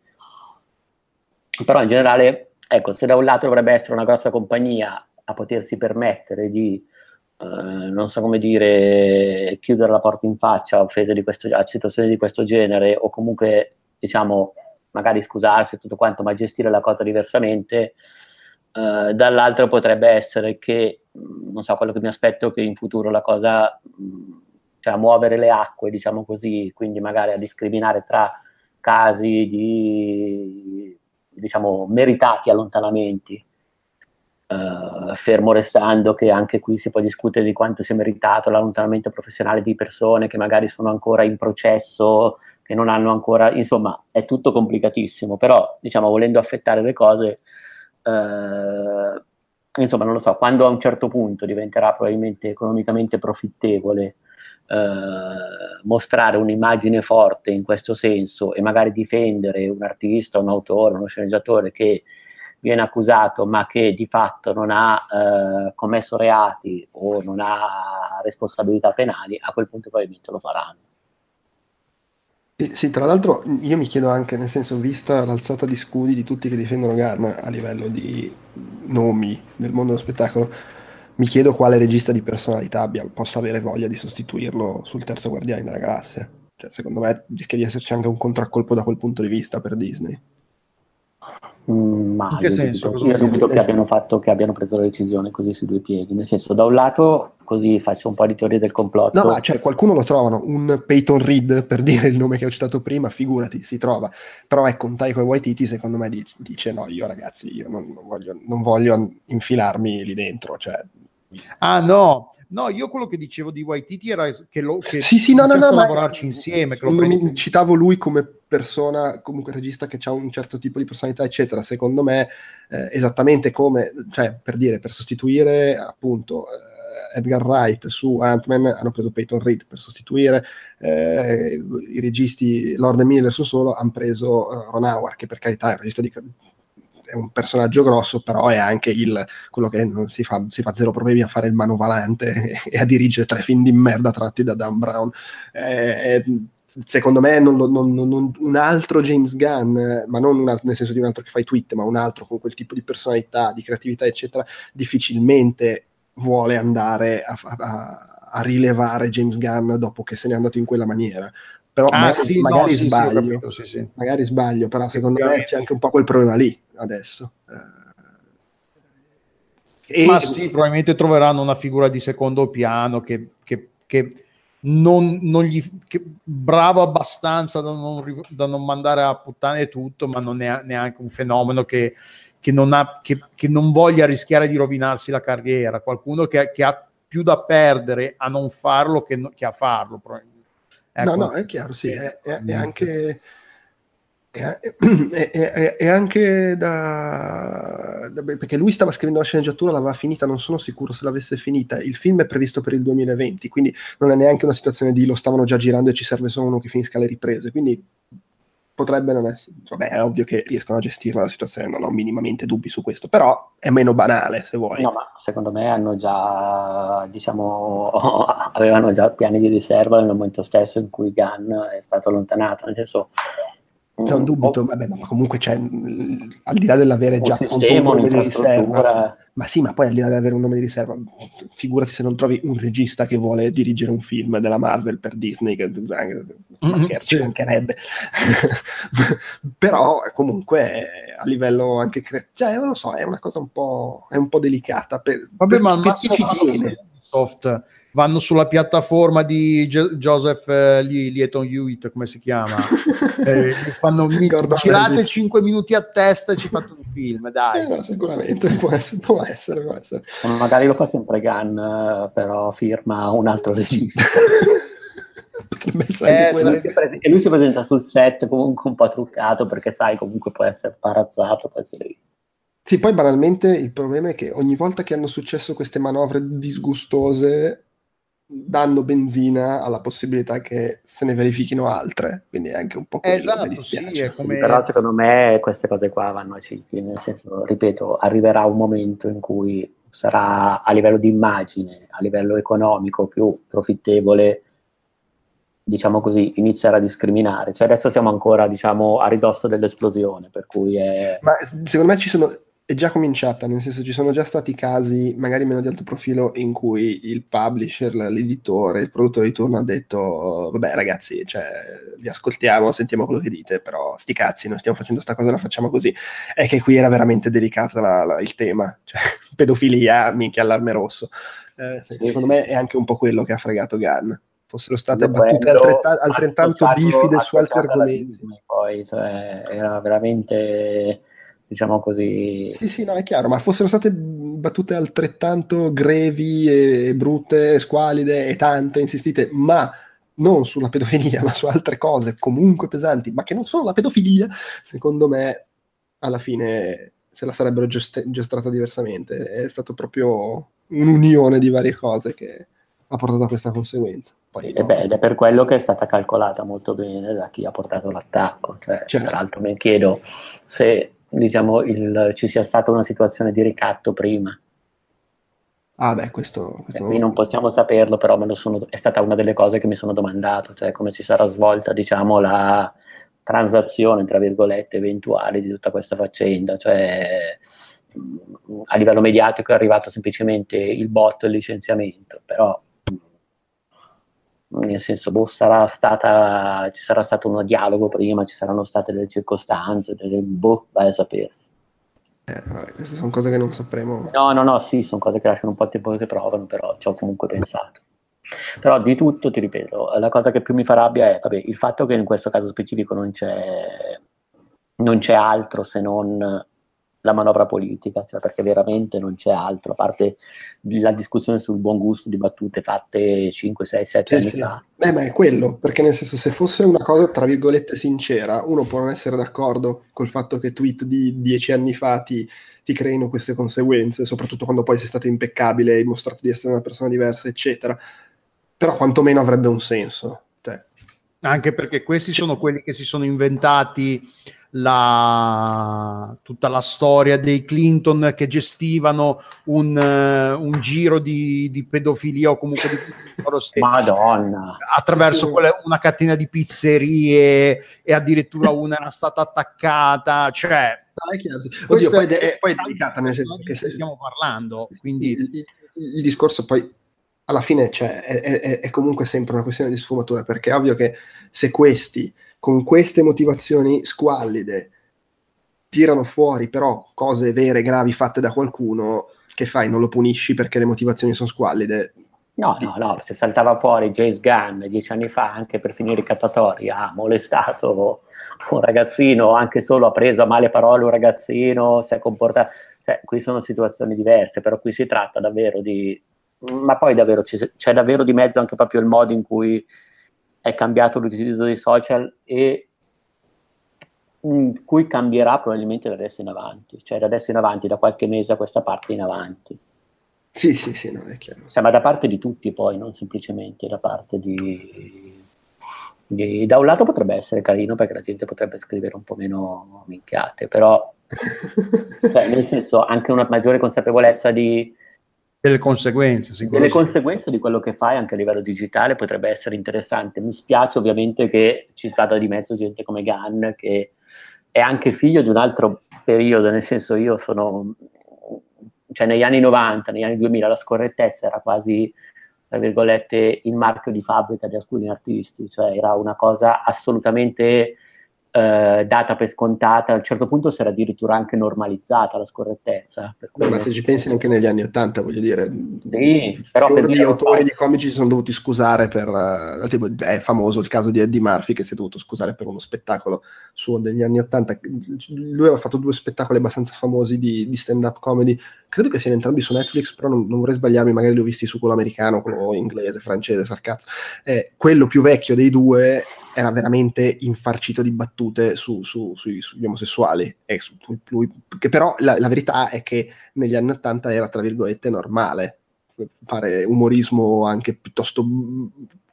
Però in generale, ecco, se da un lato dovrebbe essere una grossa compagnia a potersi permettere di Uh, non so come dire, chiudere la porta in faccia a, questo, a situazioni di questo genere o comunque diciamo magari scusarsi e tutto quanto, ma gestire la cosa diversamente. Uh, dall'altro potrebbe essere che, mm, non so, quello che mi aspetto che in futuro la cosa, mm, cioè muovere le acque, diciamo così, quindi magari a discriminare tra casi di, diciamo, meritati allontanamenti, Uh, fermo restando che anche qui si può discutere di quanto sia meritato l'allontanamento professionale di persone che magari sono ancora in processo che non hanno ancora, insomma, è tutto complicatissimo, però diciamo volendo affettare le cose, eh, insomma, non lo so, quando a un certo punto diventerà probabilmente economicamente profittevole eh, mostrare un'immagine forte in questo senso e magari difendere un artista, un autore, uno sceneggiatore che viene accusato ma che di fatto non ha eh, commesso reati o non ha responsabilità penali, a quel punto probabilmente lo faranno. Sì, tra l'altro io mi chiedo anche, nel senso, vista l'alzata di scudi di tutti che difendono Gunn a livello di nomi nel mondo dello spettacolo, mi chiedo quale regista di personalità abbia, possa avere voglia di sostituirlo sul terzo Guardiani della Galassia. Cioè, secondo me rischia di esserci anche un contraccolpo da quel punto di vista per Disney. Mm, ma In che io senso? Dubito, io dubito che abbiano, fatto, che abbiano preso la decisione così su due piedi. Nel senso, da un lato, così faccio un po' di teorie del complotto. No, ma cioè, qualcuno lo trovano, un Peyton Reed, per dire il nome che ho citato prima, figurati, si trova. Però ecco, un Taiko Waititi, secondo me, dice, no, io ragazzi, io non, non, voglio, non voglio infilarmi lì dentro. Cioè... Ah no, No, io quello che dicevo di Waititi era che, lo, che sì, sì, no, no, no, lavorarci insieme. Che mi, citavo lui come persona, comunque regista che ha un certo tipo di personalità, eccetera. Secondo me, eh, esattamente come, cioè, per dire, per sostituire appunto eh, Edgar Wright su Ant-Man, hanno preso Peyton Reed per sostituire eh, i registi Lord e Miller su solo, hanno preso uh, Ron Howard, che per carità è un regista di è un personaggio grosso, però è anche il, quello che si fa, si fa zero problemi a fare il manovalante e a dirigere tre film di merda tratti da Dan Brown. Eh, secondo me non non, non, un altro James Gunn, ma non altro, nel senso di un altro che fai tweet, ma un altro con quel tipo di personalità, di creatività, eccetera, difficilmente vuole andare a, a, a rilevare James Gunn dopo che se n'è andato in quella maniera. Però ah, magari, sì, magari no, sbaglio, sì, capito, sì, magari sbaglio, però secondo me c'è anche un po' quel problema lì adesso. Eh, Ma sì, probabilmente troveranno una figura di secondo piano che, che, che non, non gli, che, bravo abbastanza da non, da non, mandare a puttane tutto, ma non è neanche un fenomeno che, che, non ha, che, non voglia rischiare di rovinarsi la carriera. Qualcuno che, ha più da perdere a non farlo che, che a farlo. Ecco. No, no, è chiaro, sì, è, è, è anche è, è, è, anche da, da, perché lui stava scrivendo la sceneggiatura, l'aveva finita, non sono sicuro se l'avesse finita. Il film è previsto per il 2020, quindi non è neanche una situazione di lo stavano già girando e ci serve solo uno che finisca le riprese. Quindi potrebbe non essere. Vabbè, è ovvio che riescono a gestirla la situazione, non ho minimamente dubbi su questo, però è meno banale se vuoi. No, ma secondo me hanno già, diciamo, avevano già piani di riserva nel momento stesso in cui Gunn è stato allontanato, nel senso non dubito, vabbè, ma comunque c'è, al di là dell'avere già un, sistema, un nome di riserva, ma sì, ma poi al di là dell'avere un nome di riserva, figurati se non trovi un regista che vuole dirigere un film della Marvel per Disney, che mm-hmm, ci mancherebbe. Però comunque a livello anche cre- cioè, non lo so, è una cosa un po', è un po delicata. Per, vabbè, per, ma chi ci tiene. Soft vanno sulla piattaforma di G- Joseph eh, Lieton Hewitt, come si chiama? eh, fanno, mi, girate 5 minuti a testa e ci fate un film, dai. Eh, sicuramente, può essere, può essere, può essere. Magari lo fa sempre Gunn, però firma un altro regista. eh, lui pres- e lui si presenta sul set comunque un po' truccato perché sai comunque può essere parazzato può essere sì, poi banalmente il problema è che ogni volta che hanno successo queste manovre disgustose danno benzina alla possibilità che se ne verifichino altre, quindi è anche un po' quello esatto, che dispiace. Sì, come... Però secondo me queste cose qua vanno a cicli, nel senso, ripeto, arriverà un momento in cui sarà a livello di immagine, a livello economico più profittevole diciamo così, iniziare a discriminare. Cioè adesso siamo ancora, diciamo, a ridosso dell'esplosione, per cui è... Ma secondo me ci sono è già cominciata, nel senso ci sono già stati casi, magari meno di alto profilo, in cui il publisher, l'editore, il produttore di turno ha detto, vabbè ragazzi, cioè, vi ascoltiamo, sentiamo quello che dite, però sti cazzi, noi stiamo facendo sta cosa, la facciamo così. È che qui era veramente delicato la, la, il tema, cioè, pedofilia, minchia, allarme rosso. Eh, secondo me è anche un po' quello che ha fregato Gunn. Fossero state battute altrettanto, altrettanto bifide su altri argomenti. Poi, cioè, era veramente diciamo così. Sì, sì, no, è chiaro, ma fossero state battute altrettanto grevi e brutte, squalide e tante, insistite, ma non sulla pedofilia, ma su altre cose comunque pesanti, ma che non sono la pedofilia, secondo me alla fine se la sarebbero gest- gestata diversamente. È stato proprio un'unione di varie cose che ha portato a questa conseguenza. Poi, sì, no. ed è per quello che è stata calcolata molto bene da chi ha portato l'attacco. Cioè, certo. Tra l'altro mi chiedo se diciamo, il, ci sia stata una situazione di ricatto prima. Ah, beh, questo. questo... Qui non possiamo saperlo, però sono, è stata una delle cose che mi sono domandato, cioè come si sarà svolta, diciamo, la transazione, tra virgolette, eventuale di tutta questa faccenda. Cioè, a livello mediatico è arrivato semplicemente il bot e il licenziamento, però nel senso, boh, sarà stata, ci sarà stato un dialogo prima, ci saranno state delle circostanze, delle, boh, vai a sapere. Eh, vabbè, queste sono cose che non sapremo. No, no, no, sì, sono cose che lasciano un po' il tempo che provano, però ci ho comunque pensato. Però di tutto, ti ripeto, la cosa che più mi fa rabbia è vabbè, il fatto che in questo caso specifico non c'è, non c'è altro se non la manovra politica, cioè perché veramente non c'è altro, a parte la discussione sul buon gusto di battute fatte 5, 6, 7 sì, anni sì. fa. Beh, ma è quello, perché nel senso se fosse una cosa tra virgolette sincera, uno può non essere d'accordo col fatto che tweet di 10 anni fa ti, ti creino queste conseguenze, soprattutto quando poi sei stato impeccabile, hai dimostrato di essere una persona diversa, eccetera. Però quantomeno avrebbe un senso. Anche perché questi sono quelli che si sono inventati la, tutta la storia dei Clinton che gestivano un, uh, un giro di, di, pedofilia o comunque di Madonna. attraverso quelle, una catena di pizzerie e addirittura una era stata attaccata, cioè Oddio, poi, è, è, poi è delicata nel senso che se, stiamo parlando, quindi il, il, il discorso poi alla fine cioè, è, è, è, comunque sempre una questione di sfumatura, perché è ovvio che se questi con queste motivazioni squallide tirano fuori però cose vere, gravi fatte da qualcuno, che fai? Non lo punisci perché le motivazioni sono squallide? No, no, no, se saltava fuori James Gunn dieci anni fa anche per finire i cattatori, ha molestato un ragazzino, anche solo ha preso a male parole un ragazzino, si è comportato... Cioè, qui sono situazioni diverse, però qui si tratta davvero di... Ma poi davvero c'è davvero di mezzo anche proprio il modo in cui è cambiato l'utilizzo dei social e in cui cambierà probabilmente da adesso in avanti, cioè da adesso in avanti, da qualche mese a questa parte in avanti. Sì, sì, sì, no, è chiaro. Cioè, ma da parte di tutti poi, non semplicemente da parte di, di... Da un lato potrebbe essere carino perché la gente potrebbe scrivere un po' meno minchiate, però cioè, nel senso anche una maggiore consapevolezza di delle conseguenze. Delle conseguenze di quello che fai anche a livello digitale potrebbe essere interessante. Mi spiace ovviamente che ci vada di mezzo gente come Gunn, che è anche figlio di un altro periodo, nel senso io sono, cioè negli anni 90, negli anni 2000 la scorrettezza era quasi, tra virgolette, il marchio di fabbrica di alcuni artisti, cioè era una cosa assolutamente eh, data per scontata, a un certo punto si era addirittura anche normalizzata la scorrettezza. Beh, ma se ci pensi anche negli anni Ottanta, voglio dire, sì, però per gli autori poi... di comici si sono dovuti scusare per, uh, tipo, è famoso il caso di Eddie Murphy che si è dovuto scusare per uno spettacolo suo degli anni Ottanta, lui aveva fatto due spettacoli abbastanza famosi di, di stand-up comedy, credo che siano entrambi su Netflix, però non, non, vorrei sbagliarmi, magari li ho visti su quello americano, quello inglese, francese, sarcazzo. Eh, quello più vecchio dei due era veramente infarcito di battute su, su, su, sugli omosessuali, e su, lui, che però la, la, verità è che negli anni 80 era, tra virgolette, normale fare umorismo anche piuttosto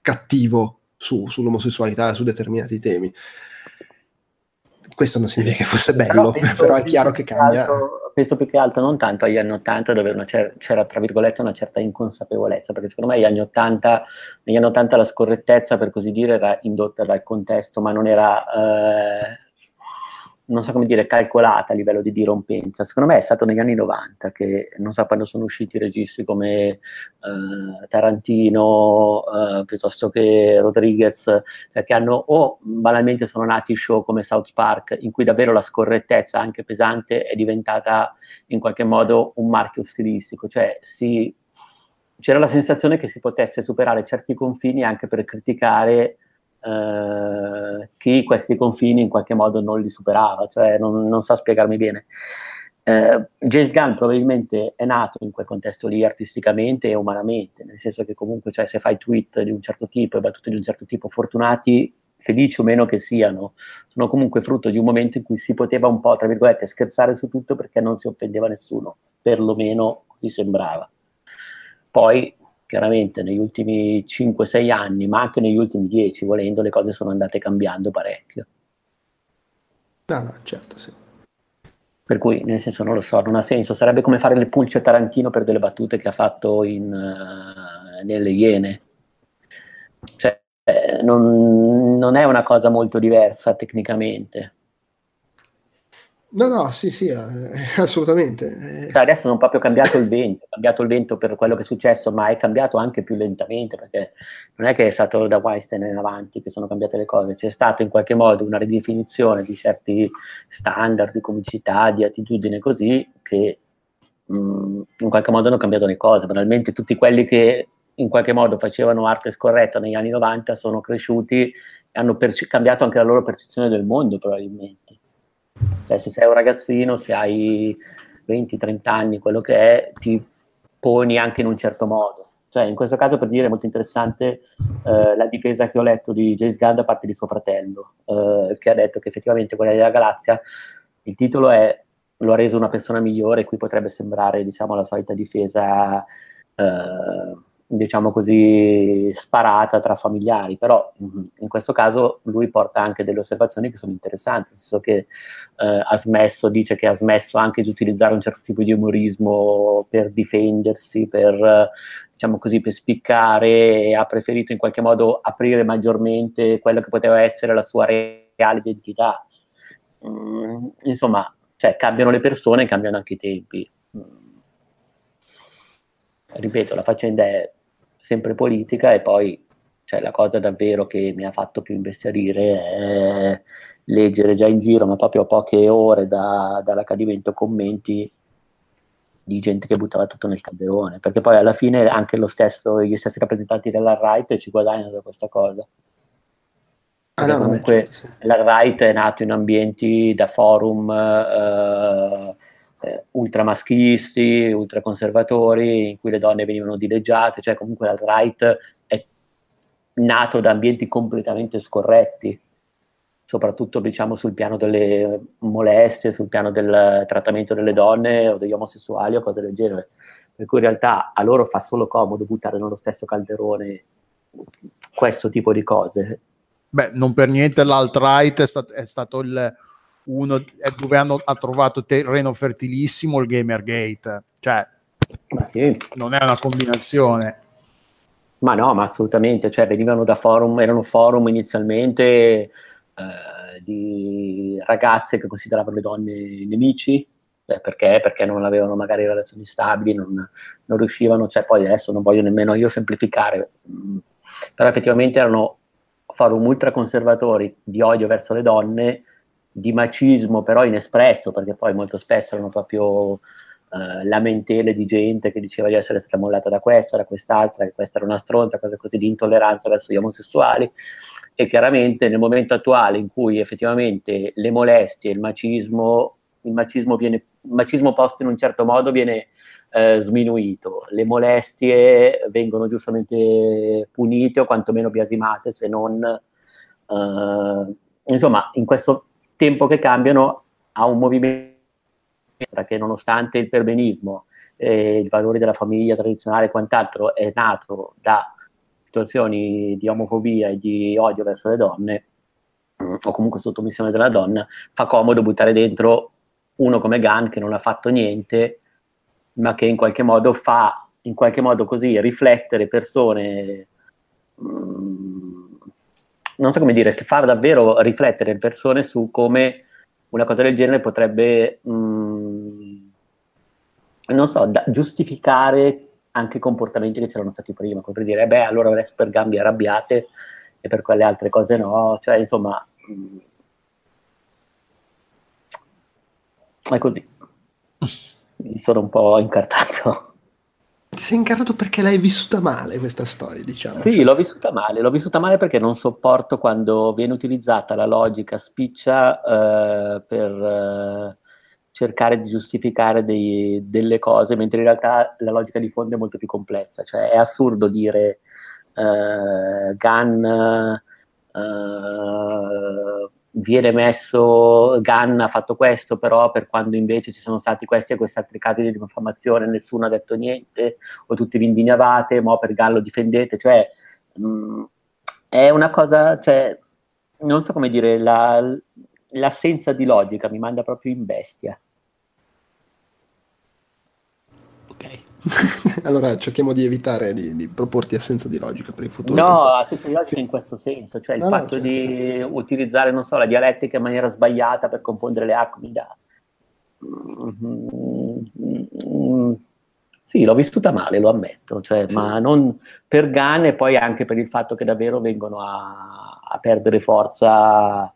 cattivo sull'omosessualità e su determinati temi. Questo non significa che fosse bello, però, però è chiaro che cambia. Altro, penso più che altro non tanto agli anni 80 dove c'era, c'era, tra virgolette una certa inconsapevolezza, perché secondo me negli anni 80, negli anni 80 la scorrettezza per così dire era indotta dal contesto, ma non era... Eh, non so come dire, calcolata a livello di dirompenza. Secondo me è stato negli anni 90 che, non so, quando sono usciti registi come eh, Tarantino, eh, piuttosto che Rodriguez, cioè che hanno, o banalmente sono nati show come South Park, in cui davvero la scorrettezza, anche pesante, è diventata in qualche modo un marchio stilistico, cioè si, c'era la sensazione che si potesse superare certi confini anche per criticare eh, chi questi confini in qualche modo non li superava, cioè non, non so spiegarmi bene. Eh, James Gunn probabilmente è nato in quel contesto lì artisticamente e umanamente, nel senso che comunque cioè, se fai tweet di un certo tipo e battute di un certo tipo, fortunati, felici o meno che siano, sono comunque frutto di un momento in cui si poteva un po', tra virgolette, scherzare su tutto perché non si offendeva nessuno, perlomeno così sembrava. Poi chiaramente negli ultimi 5-6 anni, ma anche negli ultimi 10, volendo, le cose sono andate cambiando parecchio. No, no, certo, sì. Per cui, nel senso, non lo so, non ha senso. Sarebbe come fare le pulce Tarantino per delle battute che ha fatto in, uh, nelle Iene. Cioè, eh, non, non è una cosa molto diversa tecnicamente. No, no, sì, sì, eh, assolutamente. Cioè, adesso non proprio cambiato il vento, è cambiato il vento per quello che è successo, ma è cambiato anche più lentamente, perché non è che è stato da Weinstein in avanti che sono cambiate le cose, c'è stata in qualche modo una ridefinizione di certi standard di comicità, di attitudine così, che mh, mm, in qualche modo hanno cambiato le cose. Banalmente tutti quelli che in qualche modo facevano arte scorretta negli anni 90 sono cresciuti e hanno perce- cambiato anche la loro percezione del mondo, probabilmente cioè, se sei un ragazzino, se hai 20-30 anni, quello che è, ti poni anche in un certo modo. Cioè, in questo caso, per dire, è molto interessante eh, la difesa che ho letto di James Gunn da parte di suo fratello, eh, che ha detto che effettivamente quella della galassia, il titolo è lo ha reso una persona migliore, qui potrebbe sembrare, diciamo, la solita difesa eh, diciamo così, sparata tra familiari, però in questo caso lui porta anche delle osservazioni che sono interessanti, nel senso che eh, ha smesso, dice che ha smesso anche di utilizzare un certo tipo di umorismo per difendersi, per, diciamo così, per spiccare e ha preferito in qualche modo aprire maggiormente quello che poteva essere la sua reale identità. Mm, insomma, cioè, cambiano le persone, cambiano anche i tempi. Mm. Ripeto, la faccenda è sempre politica e poi cioè, la cosa davvero che mi ha fatto più imbestialire è leggere già in giro, ma proprio a poche ore da, dall'accadimento, commenti di gente che buttava tutto nel calderone, perché poi alla fine anche lo stesso, gli stessi rappresentanti della Right ci guadagnano da questa cosa. Ah, no, comunque certo, sì. la Right è nato in ambienti da forum eh, eh, ultramaschilisti, ultraconservatori, in cui le donne venivano dileggiate, cioè comunque la right è nato da ambienti completamente scorretti, soprattutto diciamo sul piano delle molestie, sul piano del trattamento delle donne o degli omosessuali o cose del genere. Per cui in realtà a loro fa solo comodo buttare nello stesso calderone questo tipo di cose. Beh, non per niente l'alt-right è, stat- è stato il, uno è dove hanno ha trovato terreno fertilissimo il Gamergate, cioè sì. non è una combinazione. Ma no, ma assolutamente, cioè venivano da forum, erano forum inizialmente eh, di ragazze che consideravano le donne nemici, eh, perché? Perché non avevano magari relazioni stabili, non, non riuscivano, cioè poi adesso non voglio nemmeno io semplificare, mm, però effettivamente erano forum ultraconservatori di odio verso le donne di macismo però inespresso, perché poi molto spesso erano proprio eh, lamentele di gente che diceva di essere stata mollata da questa, da quest'altra, che questa era una stronza, cose così di intolleranza verso gli omosessuali. E chiaramente nel momento attuale in cui effettivamente le molestie, il macismo, il macismo, viene, il macismo posto in un certo modo viene eh, sminuito, le molestie vengono giustamente punite o quantomeno biasimate, se non... Eh, insomma, in questo tempo che cambiano a un movimento che nonostante il perbenismo, eh, i valori della famiglia tradizionale e quant'altro è nato da situazioni di omofobia e di odio verso le donne, mm, o comunque sottomissione della donna, fa comodo buttare dentro uno come Gunn che non ha fatto niente, ma che in qualche modo fa, in qualche modo così, riflettere persone mh, mm, non so come dire, far davvero riflettere le persone su come una cosa del genere potrebbe, mh, mm, non so, da, giustificare anche comportamenti che c'erano stati prima, come per dire, eh beh, allora adesso per gambe arrabbiate e per quelle altre cose no, cioè insomma, mh, mm, è così. Mi sono un po' incartato. Ti sei incarnato perché l'hai vissuta male questa storia, diciamo. Sì, l'ho vissuta male, l'ho vissuta male perché non sopporto quando viene utilizzata la logica spiccia eh, per eh, cercare di giustificare dei, delle cose, mentre in realtà la logica di fondo è molto più complessa. Cioè è assurdo dire eh, Gun eh, viene messo Gunn ha fatto questo, però per quando invece ci sono stati questi e questi altri casi di diffamazione nessuno ha detto niente, o tutti vi indignavate, ma per Gunn lo difendete, cioè mh, mm, è una cosa, cioè, non so come dire, la, l'assenza di logica mi manda proprio in bestia. allora cerchiamo di evitare di, di, proporti assenza di logica per il futuro. No, assenza di logica in questo senso, cioè il no, fatto no, certo. di utilizzare, non so, la dialettica in maniera sbagliata per confondere le acque mi dà... Mm-hmm. Sì, l'ho vissuta male, lo ammetto, cioè, sì. ma non per Gan e poi anche per il fatto che davvero vengono a, a perdere forza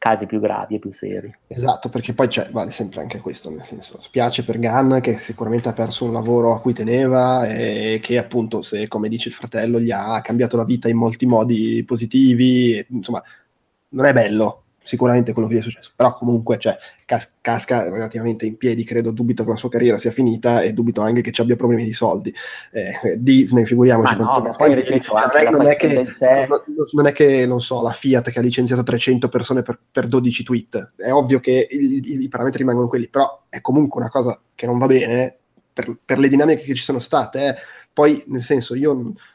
casi più gravi e più seri. Esatto, perché poi vale sempre anche questo, nel senso, spiace per Gunn che sicuramente ha perso un lavoro a cui teneva e che appunto, se come dice il fratello, gli ha cambiato la vita in molti modi positivi, e, insomma, non è bello, sicuramente quello che gli è successo, però comunque cioè, cas- casca relativamente in piedi, credo, dubito che la sua carriera sia finita e dubito anche che ci abbia problemi di soldi. Eh, Disney, figuriamoci. Ma no, ma poi ripeto, non, è, non, è che, non, non, è che, non so, la Fiat che ha licenziato 300 persone per, per 12 tweet, è ovvio che i, i, i, parametri rimangono quelli, però è comunque una cosa che non va bene per, per le dinamiche che ci sono state, eh Poi, nel senso, io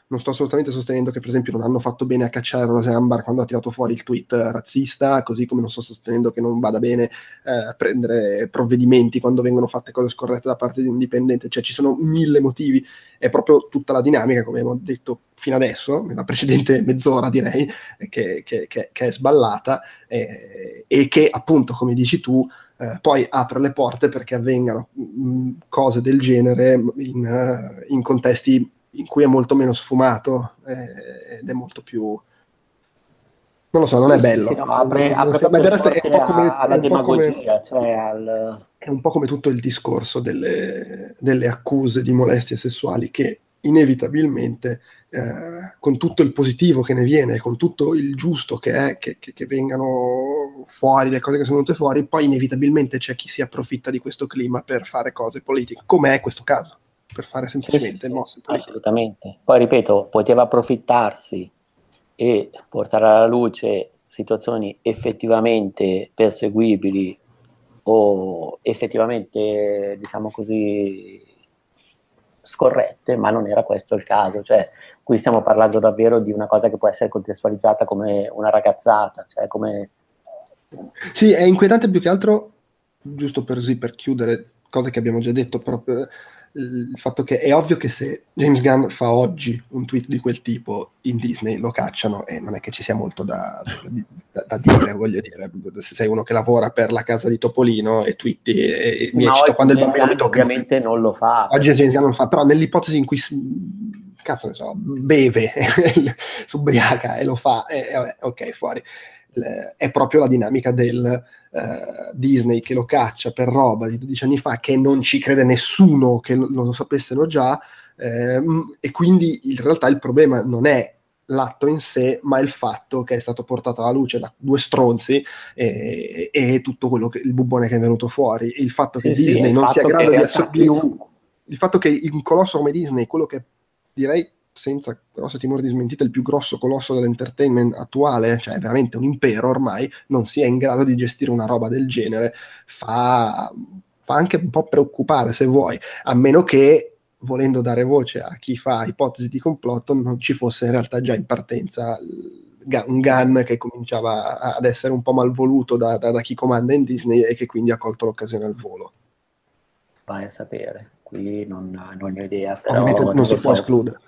non sto assolutamente sostenendo che, per esempio, non hanno fatto bene a cacciare Rose Ambar quando ha tirato fuori il tweet razzista, così come non sto sostenendo che non vada bene eh, prendere provvedimenti quando vengono fatte cose scorrette da parte di un dipendente, cioè ci sono mille motivi, è proprio tutta la dinamica, come abbiamo detto fino adesso, nella precedente mezz'ora direi, che, che, che, che è sballata eh, e che appunto, come dici tu, eh, poi apre le porte perché avvengano mh, mm, cose del genere in, uh, in, contesti in cui è molto meno sfumato eh, ed è molto più non lo so, non è bello. Sì, no, apre, apre ma del resto è un po' come, alla cioè al... è un po' come tutto il discorso delle, delle accuse di molestie sessuali che inevitabilmente eh, con tutto il positivo che ne viene, con tutto il giusto che è che, che, che, vengano fuori le cose che sono venute fuori, poi inevitabilmente c'è chi si approfitta di questo clima per fare cose politiche, come è questo caso, per fare semplicemente mosse politiche. Assolutamente. Poi ripeto, poteva approfittarsi e portare alla luce situazioni effettivamente perseguibili o effettivamente, diciamo così, scorrette, ma non era questo il caso. Cioè, qui stiamo parlando davvero di una cosa che può essere contestualizzata come una ragazzata, cioè come... Sì, è inquietante più che altro, giusto per, sì, per chiudere, cose che abbiamo già detto, proprio il fatto che è ovvio che se James Gunn fa oggi un tweet di quel tipo in Disney lo cacciano e non è che ci sia molto da, da, da dire, voglio dire, se sei uno che lavora per la casa di Topolino e twitti e, mi eccito quando il bambino mi tocca. Ovviamente non lo fa. Oggi James Gunn non fa, però nell'ipotesi in cui cazzo ne so, beve, si ubriaca e lo fa, e, e, ok, fuori è proprio la dinamica del uh, Disney che lo caccia per roba di 12 anni fa che non ci crede nessuno che lo, lo sapessero già eh, e quindi in realtà il problema non è l'atto in sé, ma il fatto che è stato portato alla luce da due stronzi e, e tutto quello che il bubbone che è venuto fuori. Il fatto che sì, Disney sì, non sia in grado di assorbire il fatto che un colosso come Disney, quello che direi senza grosso timore di smentita, il più grosso colosso dell'entertainment attuale, cioè veramente un impero ormai, non sia in grado di gestire una roba del genere, fa, fa anche un po' preoccupare se vuoi, a meno che volendo dare voce a chi fa ipotesi di complotto non ci fosse in realtà già in partenza un gun che cominciava ad essere un po' malvoluto da, da, da chi comanda in Disney e che quindi ha colto l'occasione al volo. Vai a sapere, qui non, non ho idea. Però Ovviamente non si può escludere.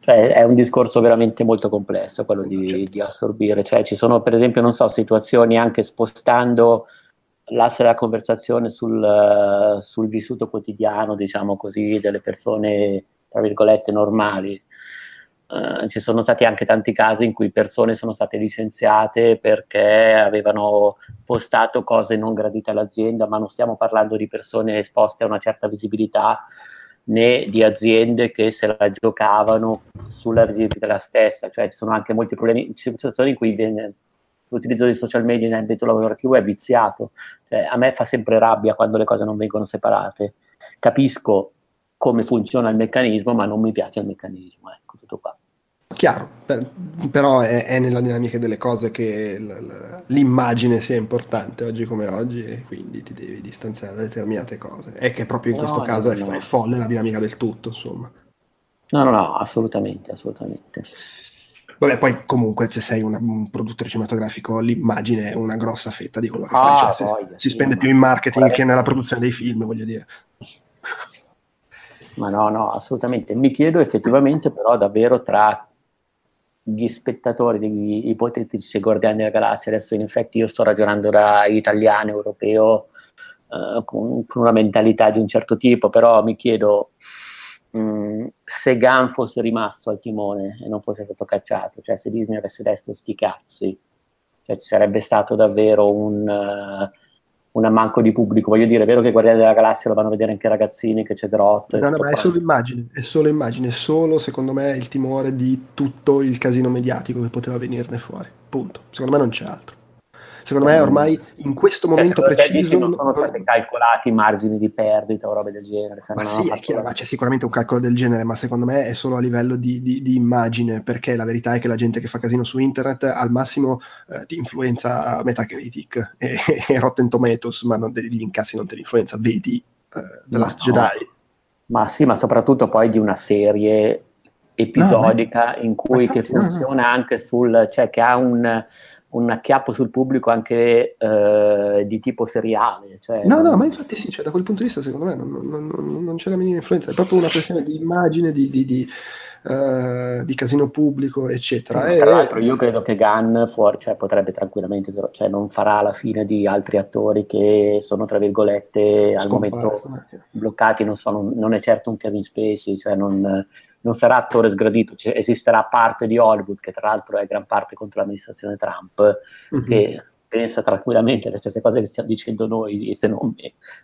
Cioè, è un discorso veramente molto complesso quello di, certo. di, assorbire. Cioè, ci sono, per esempio, non so, situazioni anche spostando l'asse della conversazione sul, sul vissuto quotidiano, diciamo così, delle persone, tra virgolette, normali. Uh, ci sono stati anche tanti casi in cui persone sono state licenziate perché avevano postato cose non gradite all'azienda, ma non stiamo parlando di persone esposte a una certa visibilità, né di aziende che se la giocavano sulla visibilità stessa, cioè ci sono anche molti problemi, situazioni in cui l'utilizzo dei social media in ambito lavorativo è viziato, cioè, a me fa sempre rabbia quando le cose non vengono separate, capisco come funziona il meccanismo, ma non mi piace il meccanismo, ecco, tutto qua. Chiaro, per, però è, è, nella dinamica delle cose che l'immagine sia importante oggi come oggi e quindi ti devi distanziare da determinate cose. E che proprio in no, questo caso no. È, folle la dinamica del tutto, insomma. No, no, no, assolutamente, assolutamente. Vabbè, poi comunque se sei una, un produttore cinematografico l'immagine è una grossa fetta di quello che ah, fai, cioè, voglia, si, sì, spende più in marketing che nella produzione dei film, voglio dire. Ma no, no, assolutamente. Mi chiedo effettivamente però davvero tra gli spettatori degli ipotetici Guardiani della Galassia, adesso in effetti io sto ragionando da italiano, europeo, eh, con, con, una mentalità di un certo tipo, però mi chiedo mh, mm, se Gunn fosse rimasto al timone e non fosse stato cacciato, cioè se Disney avesse detto sti cazzi, cioè ci sarebbe stato davvero un... Uh, un ammanco di pubblico. Voglio dire, è vero che Guardiani della Galassia lo vanno a vedere anche ragazzini, che c'è Grot. No, no, ma è solo immagine, è solo immagine, è solo secondo me il timore di tutto il casino mediatico che poteva venirne fuori. Punto. Secondo me non c'è altro. Secondo me ormai in questo cioè, momento preciso... Non sono stati calcolati i margini di perdita o robe del genere. Cioè ma sì, è chiaro, ma c'è sicuramente un calcolo del genere, ma secondo me è solo a livello di, di, di immagine, perché la verità è che la gente che fa casino su internet al massimo eh, ti influenza Metacritic e, e Rotten Tomatoes, ma non, gli incassi non te li influenza, vedi uh, The Last no. Jedi. Ma sì, ma soprattutto poi di una serie episodica no, in cui infatti, che funziona no. anche sul, cioè che ha un, un acchiappo sul pubblico anche eh, di tipo seriale. Cioè, no, no, ma infatti sì, cioè, da quel punto di vista secondo me non, non, non, non c'è la minima influenza, è proprio una questione di immagine, di, di, di eh, di casino pubblico, eccetera. e... Tra l'altro, io credo che Gunn fuori, cioè, potrebbe tranquillamente, cioè, non farà la fine di altri attori che sono, tra virgolette, al momento bloccati. Non, so, non, è certo un Kevin Spacey, cioè non, non sarà attore sgradito. Cioè, esisterà parte di Hollywood, che tra l'altro è gran parte contro l'amministrazione Trump, mm-hmm. che pensa tranquillamente le stesse cose che stiamo dicendo noi, se non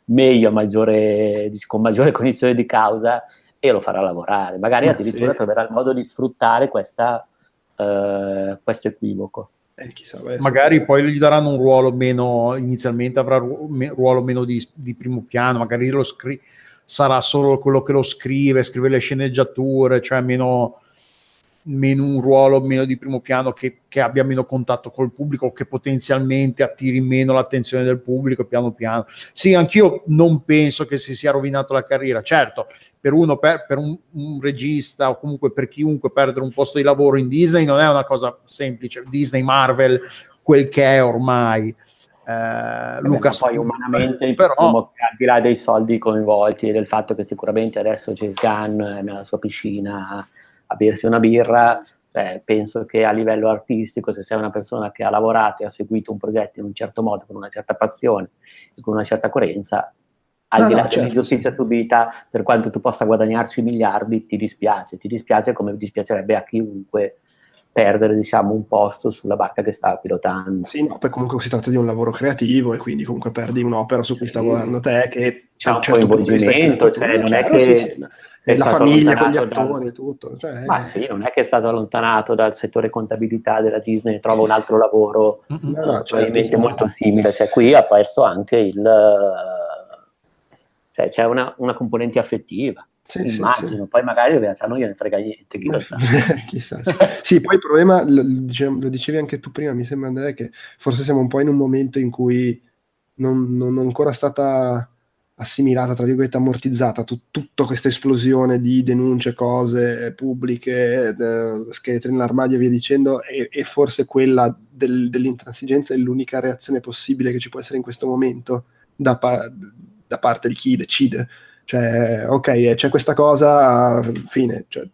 meglio, maggiore, con maggiore cognizione di causa, e lo farà lavorare. Magari addirittura sì. troverà il modo di sfruttare questa, uh, questo equivoco. Eh, chissà, magari poi gli daranno un ruolo meno, inizialmente avrà un ruolo meno di, di primo piano, magari lo scri- sarà solo quello che lo scrive, scrive le sceneggiature, cioè meno, meno un ruolo meno di primo piano che, che, abbia meno contatto col pubblico, che potenzialmente attiri meno l'attenzione del pubblico piano piano. Sì, anch'io non penso che si sia rovinato la carriera. Certo, per, uno, per, per un, un, regista o comunque per chiunque perdere un posto di lavoro in Disney non è una cosa semplice. Disney, Marvel, quel che è ormai. Eh, Lucas poi umanamente però al di là dei soldi coinvolti e del fatto che sicuramente adesso Gunn è nella sua piscina a bersi una birra, cioè, penso che a livello artistico, se sei una persona che ha lavorato e ha seguito un progetto in un certo modo, con una certa passione e con una certa coerenza, al no, di là no, certo. dell'ingiustizia subita, per quanto tu possa guadagnarci miliardi, ti dispiace, ti dispiace come dispiacerebbe a chiunque perdere diciamo un posto sulla barca che stava pilotando. Sì, no, poi comunque si tratta di un lavoro creativo e quindi comunque perdi un'opera su cui sì. sta lavorando te che c'è un certo coinvolgimento, cioè non è che... Sì, sì la famiglia con gli attori e tutto. Cioè, ma sì, non è che è stato allontanato dal settore contabilità della Disney e trova un altro lavoro no, no, probabilmente certo, molto simile. Cioè, qui ha perso anche il... Cioè, c'è una, una componente affettiva. Sì, immagino, sì, poi magari in realtà non gliene frega niente, chi lo sa. Chissà. sì, poi il problema, lo, lo, dicevi anche tu prima, mi sembra Andrea, che forse siamo un po' in un momento in cui non, non è ancora stata assimilata, tra virgolette, ammortizzata tu, tutta questa esplosione di denunce, cose pubbliche, eh, scheletri nell'armadio e via dicendo, e, e forse quella del, dell'intransigenza è l'unica reazione possibile che ci può essere in questo momento da, pa- da parte di chi decide. Cioè, ok, c'è questa cosa, fine, cioè,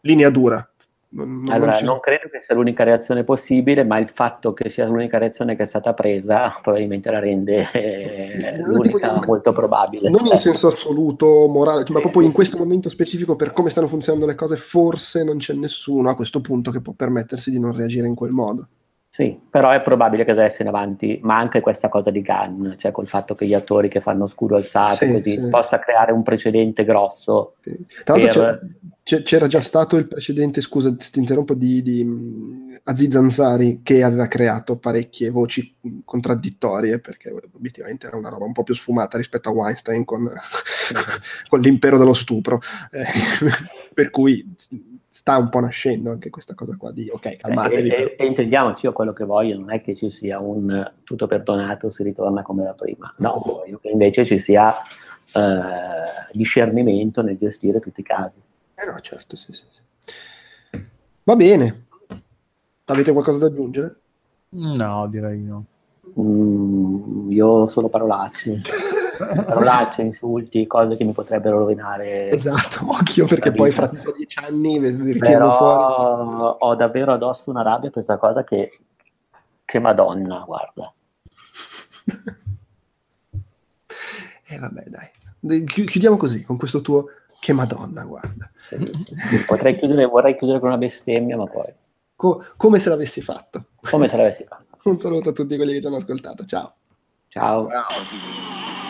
linea dura, non, allora, non, non, credo che sia l'unica reazione possibile, ma il fatto che sia l'unica reazione che è stata presa probabilmente la rende eh, sì, l'unica dire, molto probabile. Non in senso assoluto, morale, ma proprio in questo momento specifico, per come stanno funzionando le cose, forse non c'è nessuno a questo punto che può permettersi di non reagire in quel modo. Sì, però è probabile che adesso in avanti, ma anche questa cosa di Gunn, cioè col fatto che gli attori che fanno scudo alzato sì, così sì. possa creare un precedente grosso. Sì. Tra l'altro per... c'era già stato il precedente, scusa ti interrompo, di, di Aziz Ansari che aveva creato parecchie voci contraddittorie perché obiettivamente era una roba un po' più sfumata rispetto a Weinstein con, con l'impero dello stupro. Eh, per cui sta un po' nascendo anche questa cosa qua di ok, calmatevi. E, e, e intendiamoci, io quello che voglio non è che ci sia un tutto perdonato, si ritorna come da prima. No, voglio che invece ci sia eh, discernimento nel gestire tutti i casi. Eh no, certo, sì, sì, sì. Va bene. Avete qualcosa da aggiungere? No, direi no. Mm, io solo parolacce. parolacce, insulti, cose che mi potrebbero rovinare. Esatto, occhio perché poi fra dieci anni mi ritirano fuori. Ho davvero addosso una rabbia per questa cosa che, che madonna, guarda. E eh, vabbè, dai. Chiudiamo così, con questo tuo che madonna, guarda. Sì, sì. Potrei chiudere, vorrei chiudere con una bestemmia, ma poi... Co- come se l'avessi fatto. Come se l'avessi fatto. Un saluto a tutti quelli che ci hanno ascoltato. Ciao. Ciao. Ciao.